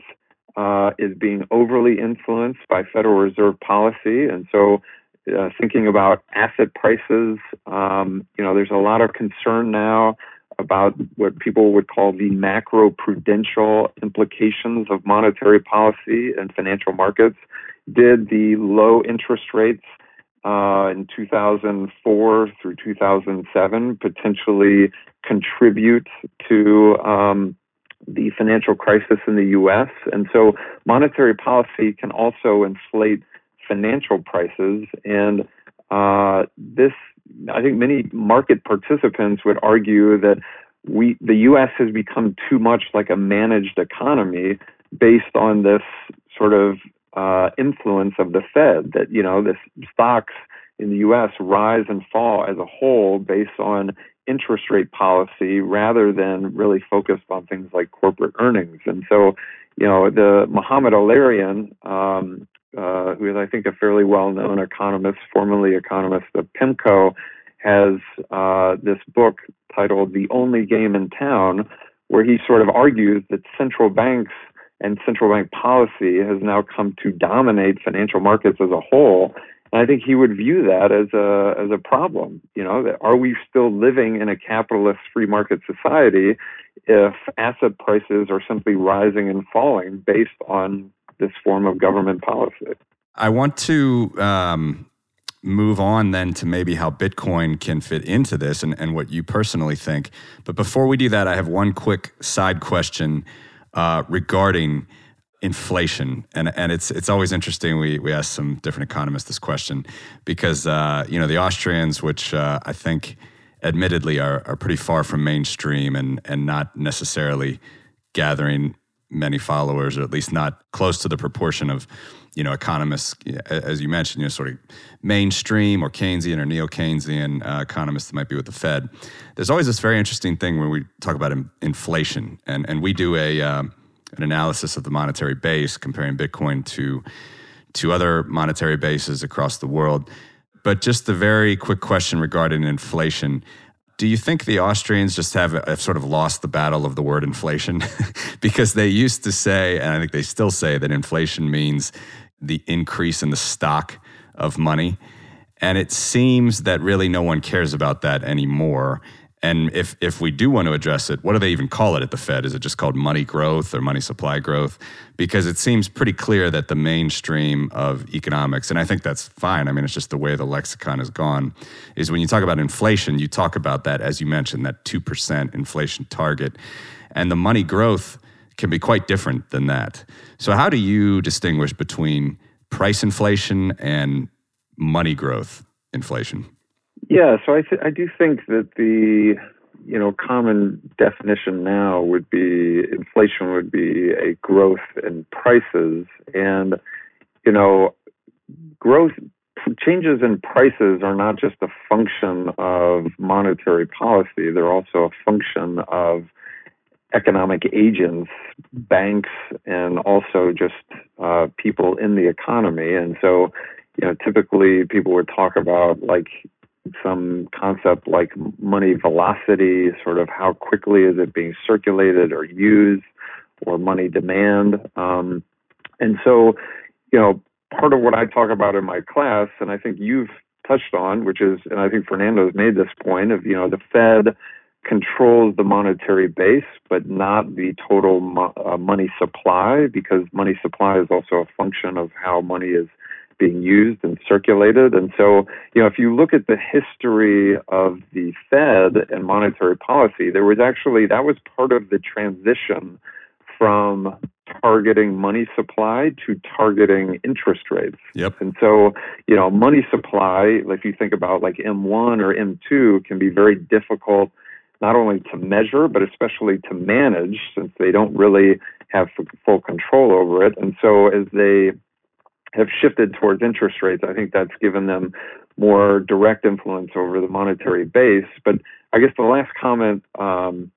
uh, is being overly influenced by Federal Reserve policy, and so uh, thinking about asset prices, um, you know, there's a lot of concern now about what people would call the macro prudential implications of monetary policy and financial markets. Did the low interest rates uh, in 2004 through 2007 potentially contribute to um, the financial crisis in the U.S.? And so monetary policy can also inflate financial prices. And uh, this, I think many market participants would argue that we, the U.S. has become too much like a managed economy based on this sort of uh, influence of the Fed. That you know, this stocks in the U.S. rise and fall as a whole based on interest rate policy rather than really focused on things like corporate earnings. And so, you know, the Mohamed El-Erian, um, uh, who is, I think, a fairly well-known economist, formerly economist of PIMCO, has uh, this book titled "The Only Game in Town," where he sort of argues that central banks and central bank policy has now come to dominate financial markets as a whole and I think he would view that as a as a problem. You know, that are we still living in a capitalist free market society if asset prices are simply rising and falling based on this form of government policy? I want to um, move on then to maybe how Bitcoin can fit into this and, and what you personally think. But before we do that, I have one quick side question uh, regarding inflation and and it's it's always interesting we we ask some different economists this question because uh, you know the Austrians which uh, I think admittedly are are pretty far from mainstream and and not necessarily gathering many followers or at least not close to the proportion of you know economists as you mentioned you know sort of mainstream or Keynesian or neo Keynesian uh, economists that might be with the Fed there's always this very interesting thing when we talk about inflation and and we do a um, an analysis of the monetary base, comparing Bitcoin to to other monetary bases across the world. But just the very quick question regarding inflation. Do you think the Austrians just have, have sort of lost the battle of the word inflation? because they used to say, and I think they still say, that inflation means the increase in the stock of money. And it seems that really no one cares about that anymore. And if if we do want to address it, what do they even call it at the Fed? Is it just called money growth or money supply growth? Because it seems pretty clear that the mainstream of economics, and I think that's fine. I mean, it's just the way the lexicon has gone. Is when you talk about inflation, you talk about that as you mentioned that two percent inflation target, and the money growth can be quite different than that. So how do you distinguish between price inflation and money growth inflation? Yeah, so I th- I do think that the you know common definition now would be inflation would be a growth in prices, and you know growth changes in prices are not just a function of monetary policy; they're also a function of economic agents, banks, and also just uh, people in the economy, and so you know, typically people would talk about like some concept like money velocity, sort of how quickly is it being circulated or used, or money demand. Um, and so, you know, part of what I talk about in my class, and I think you've touched on, which is, and I think Fernando's made this point of, you know, the Fed controls the monetary base, but not the total mo- uh, money supply, because money supply is also a function of how money is being used and circulated. And so, you know, if you look at the history of the Fed and monetary policy, there was actually, that was part of the transition from targeting money supply to targeting interest rates. Yep. And so, you know, money supply, if you think about like M1 or M2, can be very difficult not only to measure, but especially to manage since they don't really have full control over it. And so as they have shifted towards interest rates. I think that's given them more direct influence over the monetary base. But I guess the last comment um,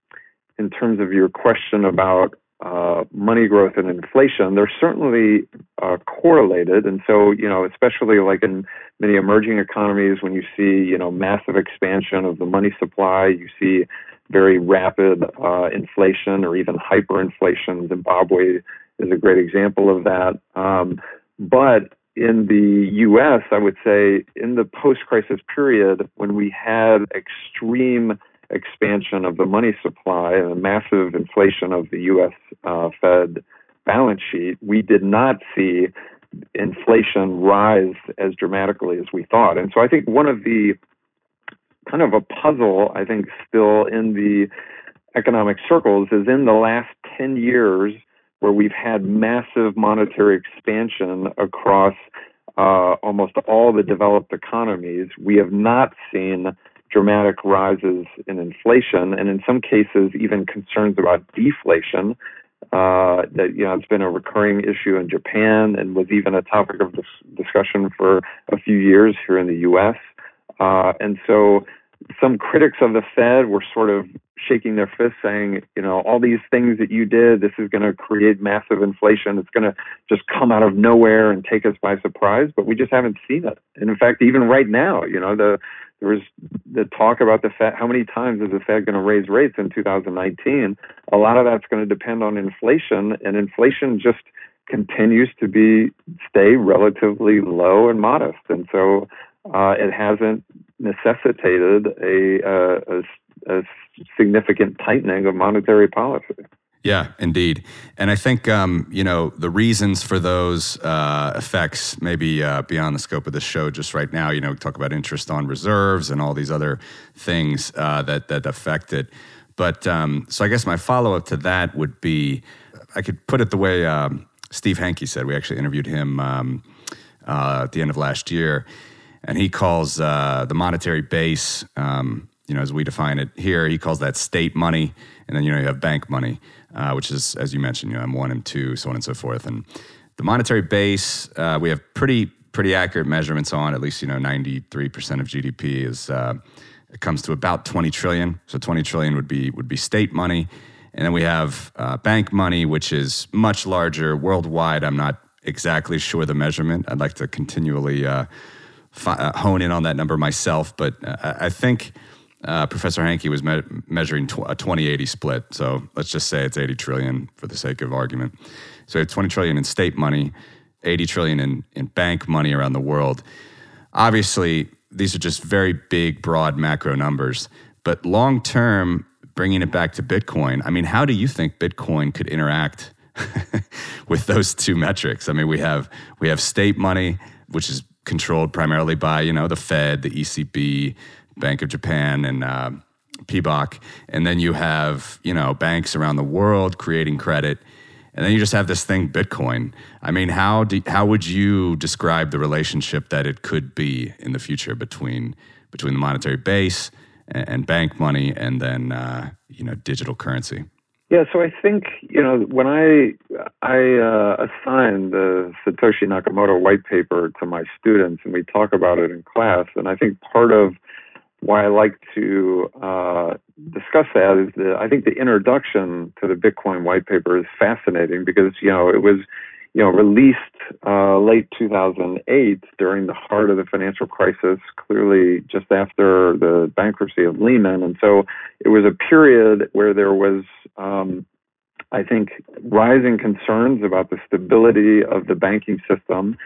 in terms of your question about uh, money growth and inflation, they're certainly uh, correlated. And so, you know, especially like in many emerging economies, when you see, you know, massive expansion of the money supply, you see very rapid uh, inflation or even hyperinflation. Zimbabwe is a great example of that. Um, but in the US, I would say in the post crisis period, when we had extreme expansion of the money supply and a massive inflation of the US uh, Fed balance sheet, we did not see inflation rise as dramatically as we thought. And so I think one of the kind of a puzzle, I think, still in the economic circles is in the last 10 years where we've had massive monetary expansion across uh, almost all the developed economies, we have not seen dramatic rises in inflation, and in some cases, even concerns about deflation. Uh, that you know, it's been a recurring issue in Japan, and was even a topic of dis- discussion for a few years here in the U.S. Uh, and so, some critics of the Fed were sort of shaking their fists, saying, you know, all these things that you did, this is going to create massive inflation. It's going to just come out of nowhere and take us by surprise. But we just haven't seen it. And in fact, even right now, you know, the there was the talk about the Fed. How many times is the Fed going to raise rates in 2019? A lot of that's going to depend on inflation, and inflation just continues to be stay relatively low and modest, and so uh, it hasn't necessitated a, a, a, a significant tightening of monetary policy. Yeah, indeed. And I think, um, you know, the reasons for those uh, effects maybe uh, beyond the scope of the show just right now, you know, talk about interest on reserves and all these other things uh, that, that affect it. But um, so I guess my follow up to that would be I could put it the way um, Steve Hanke said. We actually interviewed him um, uh, at the end of last year. And he calls uh, the monetary base, um, you know, as we define it here, he calls that state money. And then, you know, you have bank money uh, which is, as you mentioned, you know, M1, and M2, so on and so forth. And the monetary base, uh, we have pretty pretty accurate measurements on. At least, you know, 93% of GDP is uh, it comes to about 20 trillion. So 20 trillion would be would be state money. And then we have uh, bank money, which is much larger worldwide. I'm not exactly sure the measurement. I'd like to continually uh, fi- uh, hone in on that number myself, but I think uh, Professor Hanke was me- measuring tw- a 20-80 split. So let's just say it's 80 trillion for the sake of argument. So you have 20 trillion in state money, 80 trillion in, in bank money around the world. Obviously, these are just very big, broad macro numbers. But long term, bringing it back to Bitcoin, I mean, how do you think Bitcoin could interact with those two metrics? I mean, we have we have state money, which is controlled primarily by you know the Fed, the ECB, Bank of Japan and uh, PBOC, and then you have you know banks around the world creating credit, and then you just have this thing Bitcoin. I mean, how do, how would you describe the relationship that it could be in the future between between the monetary base and, and bank money, and then uh, you know digital currency? Yeah, so I think you know when I I uh, assign the Satoshi Nakamoto white paper to my students, and we talk about it in class, and I think part of why I like to uh, discuss that is that I think the introduction to the Bitcoin white paper is fascinating because you know it was you know released uh, late 2008 during the heart of the financial crisis, clearly just after the bankruptcy of Lehman, and so it was a period where there was. Um, I think rising concerns about the stability of the banking system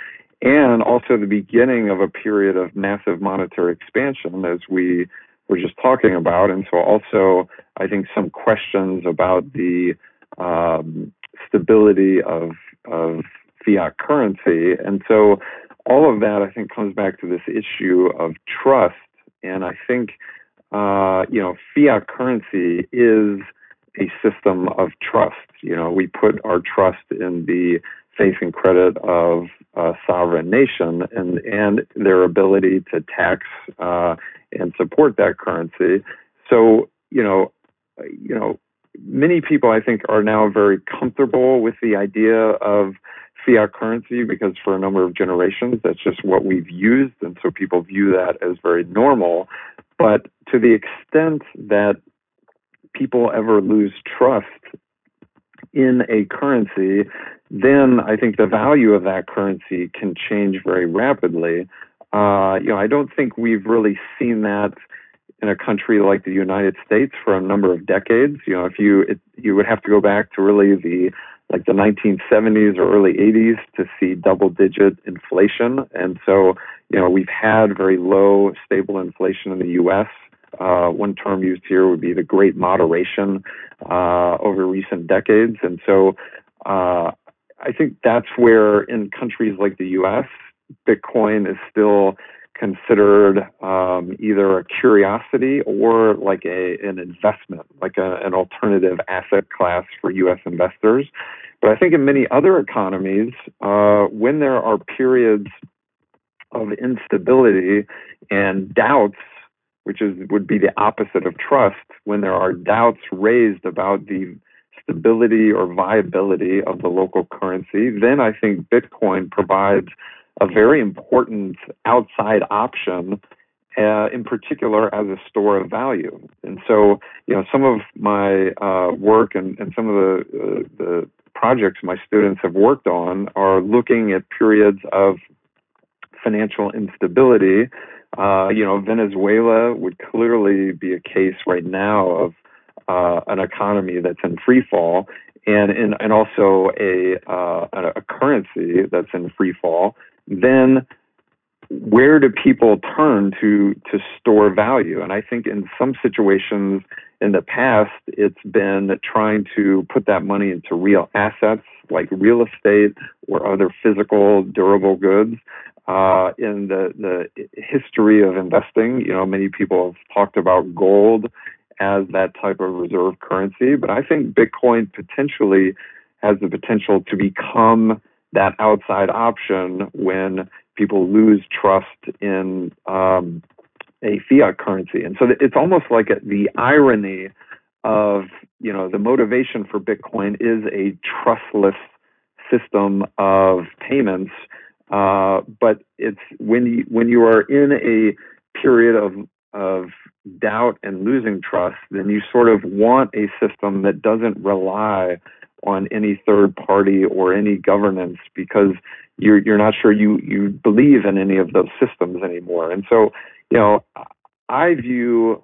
and also the beginning of a period of massive monetary expansion, as we were just talking about. And so, also, I think some questions about the um, stability of, of fiat currency. And so, all of that, I think, comes back to this issue of trust. And I think, uh, you know, fiat currency is a system of trust. You know, we put our trust in the faith and credit of a sovereign nation and and their ability to tax uh, and support that currency. So you know, you know, many people I think are now very comfortable with the idea of fiat currency because for a number of generations that's just what we've used, and so people view that as very normal. But to the extent that people ever lose trust in a currency, then I think the value of that currency can change very rapidly. Uh, you know, I don't think we've really seen that in a country like the United States for a number of decades. You know, if you it, you would have to go back to really the like the 1970s or early 80s to see double-digit inflation, and so you know we've had very low, stable inflation in the U.S. Uh, one term used here would be the great moderation uh, over recent decades. And so uh, I think that's where, in countries like the US, Bitcoin is still considered um, either a curiosity or like a, an investment, like a, an alternative asset class for US investors. But I think in many other economies, uh, when there are periods of instability and doubts, which is would be the opposite of trust, when there are doubts raised about the stability or viability of the local currency, then I think Bitcoin provides a very important outside option, uh, in particular as a store of value. And so, you know, some of my uh, work and, and some of the, uh, the projects my students have worked on are looking at periods of financial instability. Uh, you know, Venezuela would clearly be a case right now of uh, an economy that's in free fall, and and, and also a uh, a currency that's in free fall. Then where do people turn to to store value? And I think in some situations in the past, it's been trying to put that money into real assets like real estate or other physical durable goods. Uh, in the, the history of investing, you know, many people have talked about gold as that type of reserve currency, but I think Bitcoin potentially has the potential to become that outside option when people lose trust in um, a fiat currency. And so it's almost like the irony of, you know, the motivation for Bitcoin is a trustless system of payments. Uh, but it's when you, when you are in a period of, of doubt and losing trust, then you sort of want a system that doesn't rely on any third party or any governance because you're you're not sure you you believe in any of those systems anymore. And so, you know, I view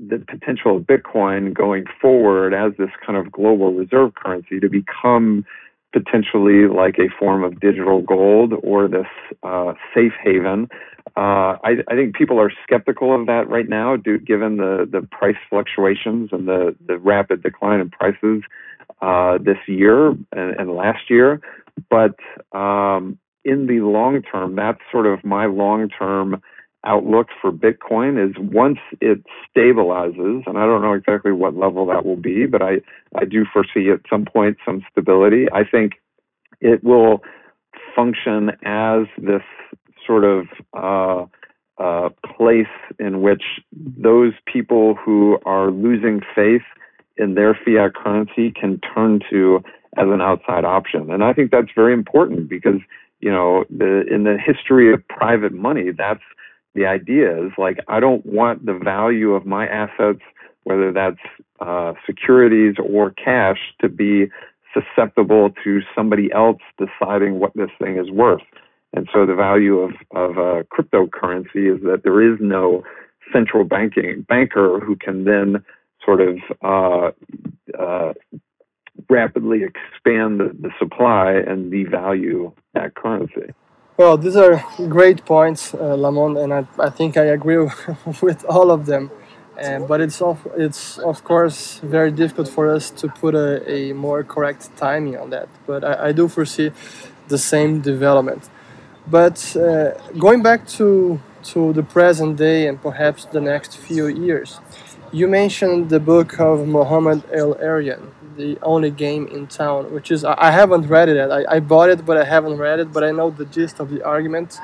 the potential of Bitcoin going forward as this kind of global reserve currency to become potentially like a form of digital gold or this uh, safe haven. Uh, I, I, think people are skeptical of that right now, due, given the, the price fluctuations and the, the rapid decline in prices uh, this year and, and, last year. But um, in the long term, that's sort of my long term outlook for Bitcoin is once it stabilizes, and I don't know exactly what level that will be, but I, I do foresee at some point some stability. I think it will function as this sort of uh, uh, place in which those people who are losing faith in their fiat currency can turn to as an outside option. And I think that's very important because, you know, the, in the history of private money, that's the idea is like, I don't want the value of my assets, whether that's uh, securities or cash, to be susceptible to somebody else deciding what this thing is worth. And so the value of, of a cryptocurrency is that there is no central banking banker who can then sort of uh, uh, rapidly expand the, the supply and devalue that currency. Well, these are great points, uh, Lamont, and I, I think I agree with all of them. Uh, but it's of, it's of course very difficult for us to put a, a more correct timing on that. But I, I do foresee the same development. But uh, going back to to the present day and perhaps the next few years, you mentioned the book of Mohamed El-Erian, the only game in town, which is I haven't read it yet. I, I bought it, but I haven't read it. But I know the gist of the argument,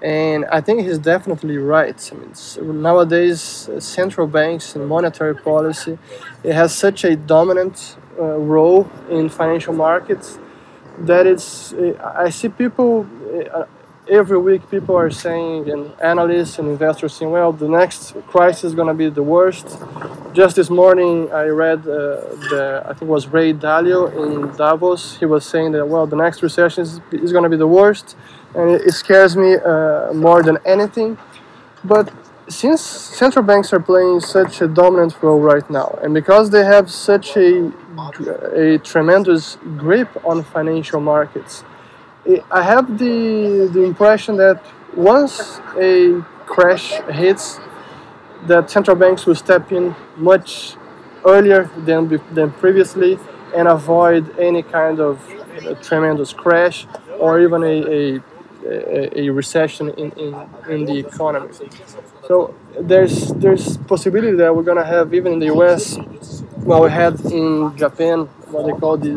and I think he's definitely right. I mean, nowadays uh, central banks and monetary policy it has such a dominant uh, role in financial markets that it's. Uh, I see people. Every week people are saying and analysts and investors saying well the next crisis is going to be the worst. Just this morning i read uh, the i think it was ray dalio in davos. He was saying that well the next recession is, is going to be the worst and it, it scares me uh, more than anything. But since central banks are playing such a dominant role right now and because they have such a, a tremendous grip on financial markets I have the the impression that once a crash hits, that central banks will step in much earlier than than previously and avoid any kind of uh, tremendous crash or even a, a a, recession in, in, in the economy. So there's there's possibility that we're gonna have even in the U.S. Well, we had in Japan what they call the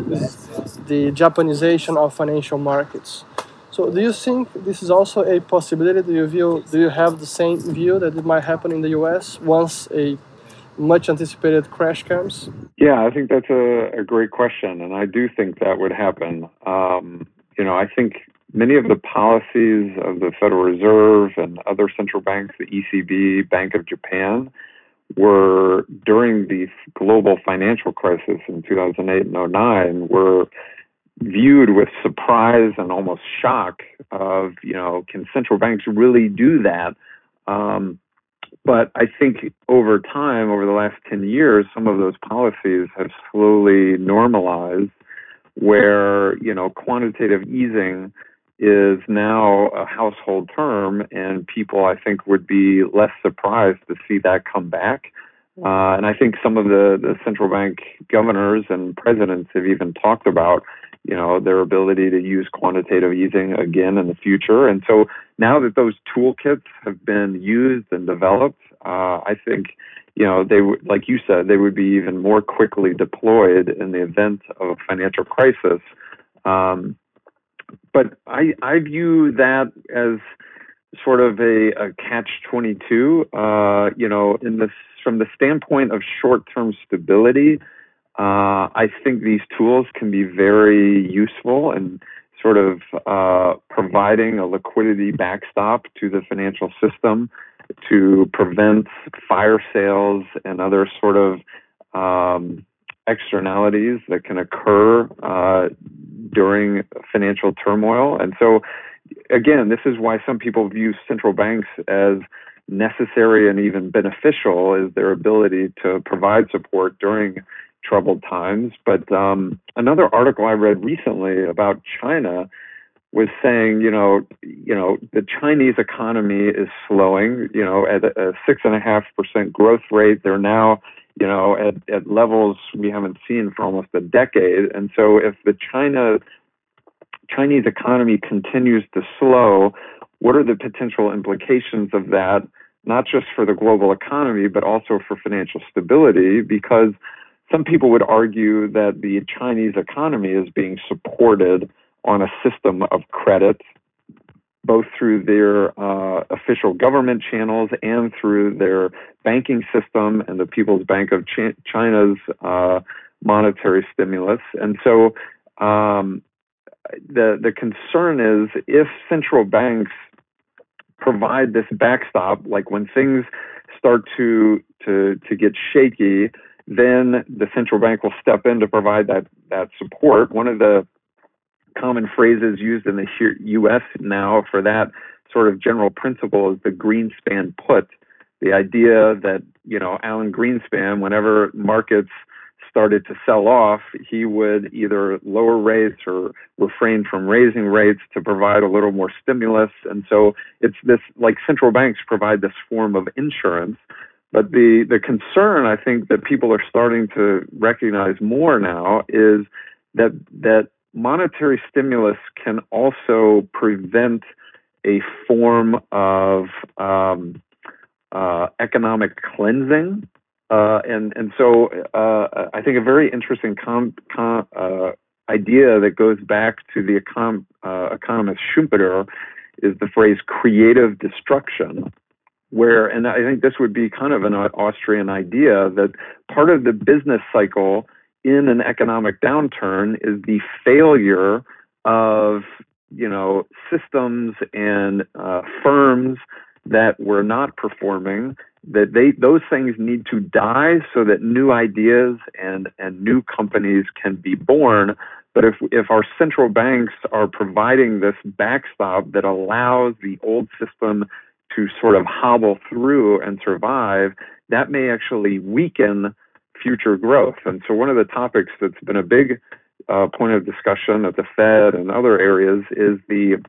the Japanization of financial markets. So, do you think this is also a possibility? Do you view? Do you have the same view that it might happen in the U.S. once a much anticipated crash comes? Yeah, I think that's a, a great question, and I do think that would happen. Um, you know, I think many of the policies of the Federal Reserve and other central banks, the ECB, Bank of Japan, were during the global financial crisis in 2008 and 09 were viewed with surprise and almost shock of you know can central banks really do that? Um, but I think over time, over the last 10 years, some of those policies have slowly normalized where, you know, quantitative easing is now a household term, and people, I think, would be less surprised to see that come back. Uh, and I think some of the, the central bank governors and presidents have even talked about, you know, their ability to use quantitative easing again in the future. And so now that those toolkits have been used and developed, uh, I think, you know, they would, like you said, they would be even more quickly deployed in the event of a financial crisis. Um, but I, I view that as sort of a, a catch 22, uh, you know, in this, from the standpoint of short term stability. Uh, I think these tools can be very useful and sort of uh, providing a liquidity backstop to the financial system to prevent fire sales and other sort of um, externalities that can occur uh, during financial turmoil. And so, again, this is why some people view central banks as necessary and even beneficial is their ability to provide support during troubled times. But um, another article I read recently about China was saying, you know, you know, the Chinese economy is slowing, you know, at a six and a half percent growth rate. They're now, you know, at, at levels we haven't seen for almost a decade. And so if the China Chinese economy continues to slow, what are the potential implications of that, not just for the global economy, but also for financial stability? Because some people would argue that the Chinese economy is being supported on a system of credit, both through their uh, official government channels and through their banking system and the People's Bank of Ch- China's uh, monetary stimulus. And so um, the the concern is if central banks provide this backstop, like when things start to to to get shaky, then the central bank will step in to provide that that support. One of the common phrases used in the U.S. now for that sort of general principle is the Greenspan put. The idea that you know Alan Greenspan, whenever markets started to sell off, he would either lower rates or refrain from raising rates to provide a little more stimulus. And so it's this like central banks provide this form of insurance. But the, the concern I think that people are starting to recognize more now is that that monetary stimulus can also prevent a form of um, uh, economic cleansing. Uh, and and so uh, I think a very interesting com, com, uh, idea that goes back to the econ, uh, economist Schumpeter is the phrase creative destruction, where and I think this would be kind of an Austrian idea that part of the business cycle in an economic downturn is the failure of you know systems and uh, firms that were not performing that they those things need to die so that new ideas and and new companies can be born. But if if our central banks are providing this backstop that allows the old system to sort of hobble through and survive that may actually weaken future growth. And so, one of the topics that's been a big uh, point of discussion at the Fed and other areas is the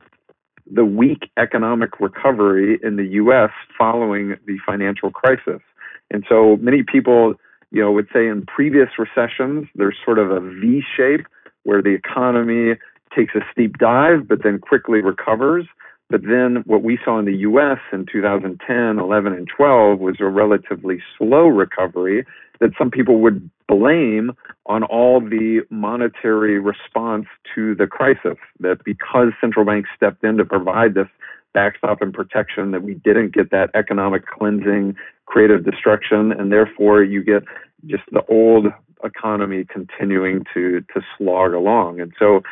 the weak economic recovery in the U.S. following the financial crisis. And so, many people, you know, would say in previous recessions, there's sort of a V shape where the economy takes a steep dive, but then quickly recovers. But then what we saw in the US in 2010, 11, and 12 was a relatively slow recovery that some people would blame on all the monetary response to the crisis. That because central banks stepped in to provide this backstop and protection, that we didn't get that economic cleansing, creative destruction, and therefore you get just the old economy continuing to to slog along. And so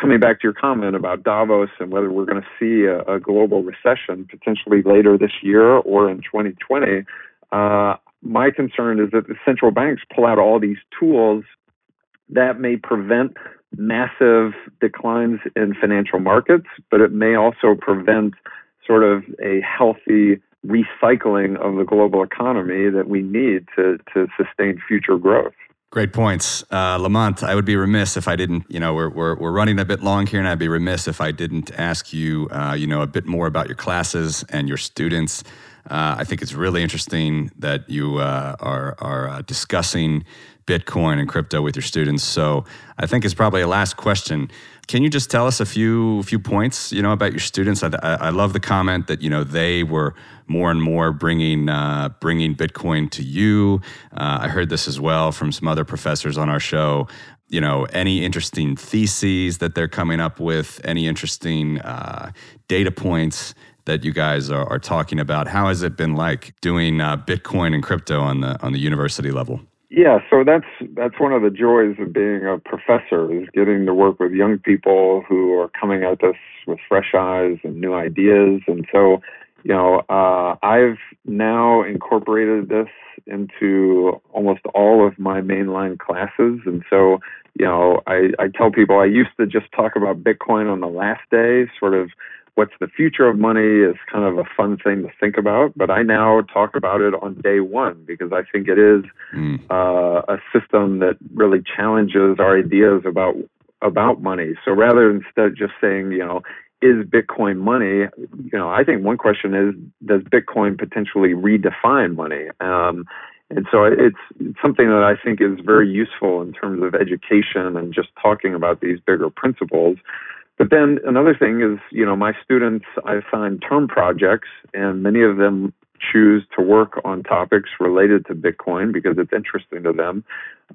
coming back to your comment about Davos and whether we're going to see a, a global recession potentially later this year or in 2020, uh, my concern is that the central banks pull out all these tools that may prevent massive declines in financial markets, but it may also prevent sort of a healthy recycling of the global economy that we need to, to sustain future growth. Great points. Uh, Lamont, I would be remiss if I didn't, you know, we're, we're, we're running a bit long here, and I'd be remiss if I didn't ask you, uh, you know, a bit more about your classes and your students. Uh, I think it's really interesting that you uh, are, are uh, discussing Bitcoin and crypto with your students. So I think it's probably a last question. Can you just tell us a few few points, you know, about your students? I, I love the comment that you know they were more and more bringing uh, bringing Bitcoin to you. Uh, I heard this as well from some other professors on our show. You know, any interesting theses that they're coming up with, any interesting uh, data points that you guys are, are, talking about. How has it been like doing uh, Bitcoin and crypto on the on the university level? Yeah, so that's that's one of the joys of being a professor is getting to work with young people who are coming at this with fresh eyes and new ideas. And so, you know, uh, I've now incorporated this into almost all of my mainline classes. And so, you know, I, I tell people I used to just talk about Bitcoin on the last day, sort of what's the future of money is kind of a fun thing to think about. But I now talk about it on day one because I think it is mm. uh, a system that really challenges our ideas about about money. So rather instead just saying, you know, is Bitcoin money? You know, I think one question is, does Bitcoin potentially redefine money? Um, and so it's, it's something that I think is very useful in terms of education and just talking about these bigger principles. But then another thing is, you know, my students, I assign term projects, and many of them choose to work on topics related to Bitcoin because it's interesting to them.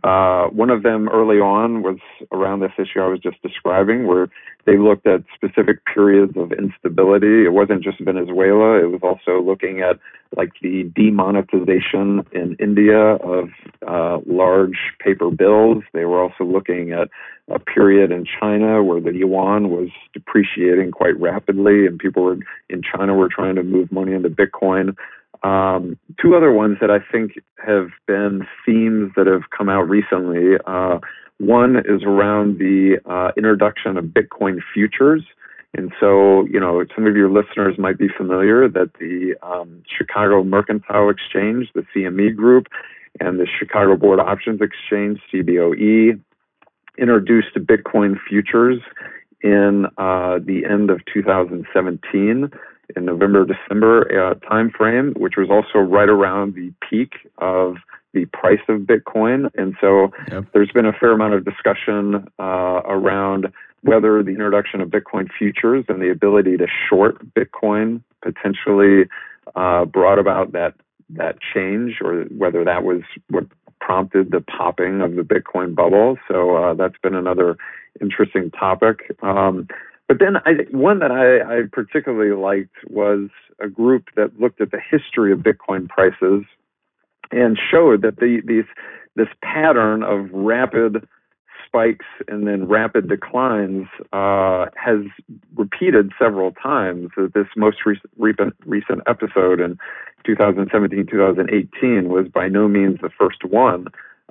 Uh, one of them early on was around this issue I was just describing, where they looked at specific periods of instability. It wasn't just Venezuela, it was also looking at like the demonetization in India of uh, large paper bills. They were also looking at a period in China where the yuan was depreciating quite rapidly, and people were in China were trying to move money into Bitcoin. Um, two other ones that I think have been themes that have come out recently. Uh, one is around the uh, introduction of Bitcoin futures. And so, you know, some of your listeners might be familiar that the um, Chicago Mercantile Exchange, the CME Group, and the Chicago Board Options Exchange, CBOE, introduced Bitcoin futures in uh, the end of 2017 in November December uh, timeframe, which was also right around the peak of the price of Bitcoin. And so yep. there's been a fair amount of discussion uh, around whether the introduction of Bitcoin futures and the ability to short Bitcoin potentially uh, brought about that that change, or whether that was what prompted the popping of the Bitcoin bubble. So uh, that's been another interesting topic. Um, but then I, one that I, I particularly liked was a group that looked at the history of Bitcoin prices and showed that the, these this pattern of rapid spikes and then rapid declines uh, has repeated several times. This most recent, recent episode in 2017 2018 was by no means the first one.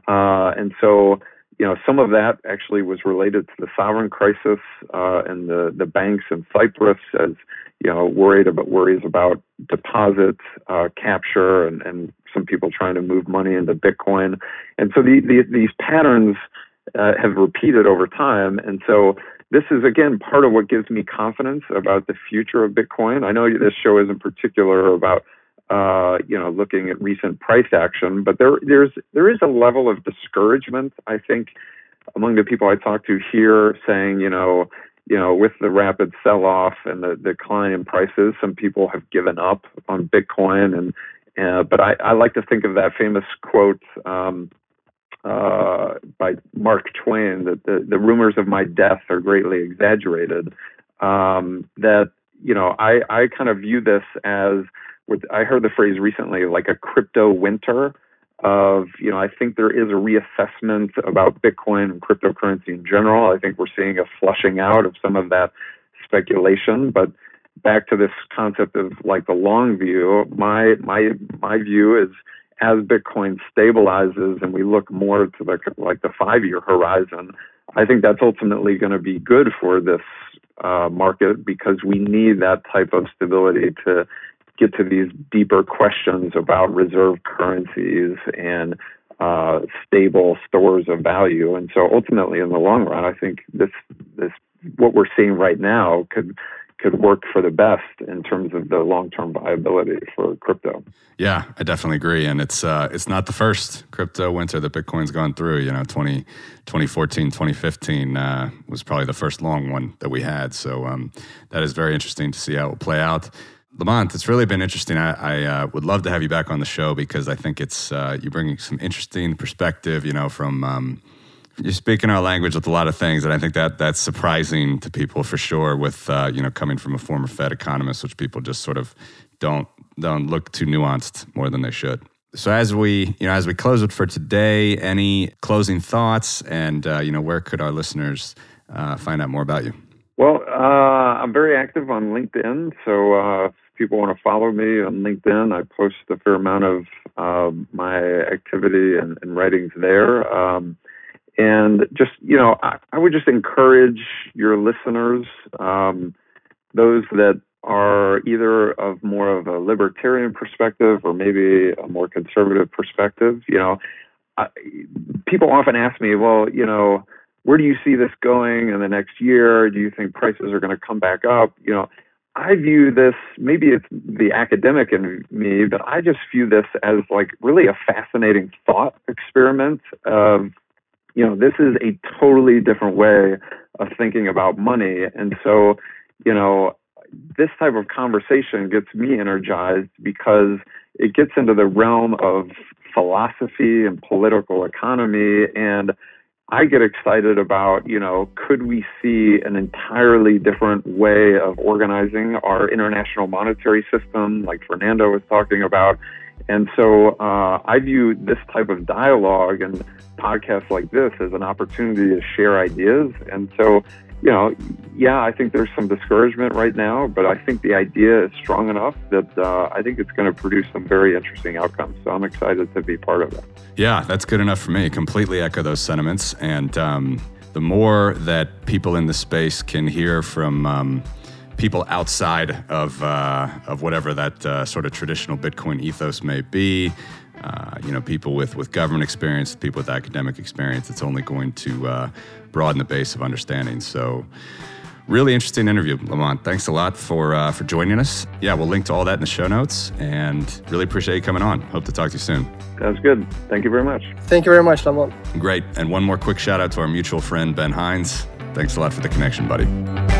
Uh, and so you know, some of that actually was related to the sovereign crisis uh, and the, the banks in Cyprus as, you know, worried about worries about deposit uh, capture and, and some people trying to move money into Bitcoin. And so the, the, these patterns uh, have repeated over time. And so this is, again, part of what gives me confidence about the future of Bitcoin. I know this show is in particular about uh, you know, looking at recent price action. But there, there's there is a level of discouragement, I think, among the people I talk to here, saying, you know, you know, with the rapid sell-off and the decline in prices, some people have given up on Bitcoin and Uh, but I, I, like to think of that famous quote um, uh, by Mark Twain that the, the rumors of my death are greatly exaggerated. Um, that you know, I, I kind of view this as I heard the phrase recently like a crypto winter of you know I think there is a reassessment about Bitcoin and cryptocurrency in general. I think we're seeing a flushing out of some of that speculation, but back to this concept of like the long view, my my my view is as Bitcoin stabilizes and we look more to the like the five year horizon, I think that's ultimately going to be good for this uh, market because we need that type of stability to get to these deeper questions about reserve currencies and uh, stable stores of value. And so ultimately, in the long run, I think this this what we're seeing right now could could work for the best in terms of the long-term viability for crypto. Yeah, I definitely agree, and it's uh, it's not the first crypto winter that Bitcoin's gone through. You know, 20, 2014, 2015 uh, was probably the first long one that we had. So um, that is very interesting to see how it will play out. Lamont, it's really been interesting. I, I uh, would love to have you back on the show because I think it's uh, you bringing some interesting perspective. You know, from um, you're speaking our language with a lot of things, and I think that that's surprising to people for sure. With uh, you know, coming from a former Fed economist, which people just sort of don't don't look too nuanced more than they should. So as we you know as we close it for today, any closing thoughts, and uh, you know, where could our listeners uh, find out more about you? Well, uh, I'm very active on LinkedIn, so uh, if people want to follow me on LinkedIn, I post a fair amount of uh, my activity and, and writings there. Um, and just, you know, I, I would just encourage your listeners, um, those that are either of more of a libertarian perspective or maybe a more conservative perspective. You know, I, people often ask me, well, you know, where do you see this going in the next year? Do you think prices are going to come back up? You know, I view this, maybe it's the academic in me, but I just view this as like really a fascinating thought experiment of you know, this is a totally different way of thinking about money. And so, you know, this type of conversation gets me energized because it gets into the realm of philosophy and political economy. And I get excited about, you know, could we see an entirely different way of organizing our international monetary system, like Fernando was talking about? And so uh, I view this type of dialogue and podcasts like this as an opportunity to share ideas. And so, you know, yeah, I think there's some discouragement right now, but I think the idea is strong enough that uh, I think it's going to produce some very interesting outcomes. So I'm excited to be part of it. Yeah, that's good enough for me. Completely echo those sentiments. And um, the more that people in the space can hear from, um, people outside of uh, of whatever that uh, sort of traditional Bitcoin ethos may be. Uh, you know, people with with government experience, people with academic experience. It's only going to uh, broaden the base of understanding. So. Really interesting interview, Lamont. Thanks a lot for uh, for joining us. Yeah, we'll link to all that in the show notes, and really appreciate you coming on. Hope to talk to you soon. Sounds good. Thank you very much. Thank you very much, Lamont. Great. And one more quick shout out to our mutual friend Ben Hines. Thanks a lot for the connection, buddy.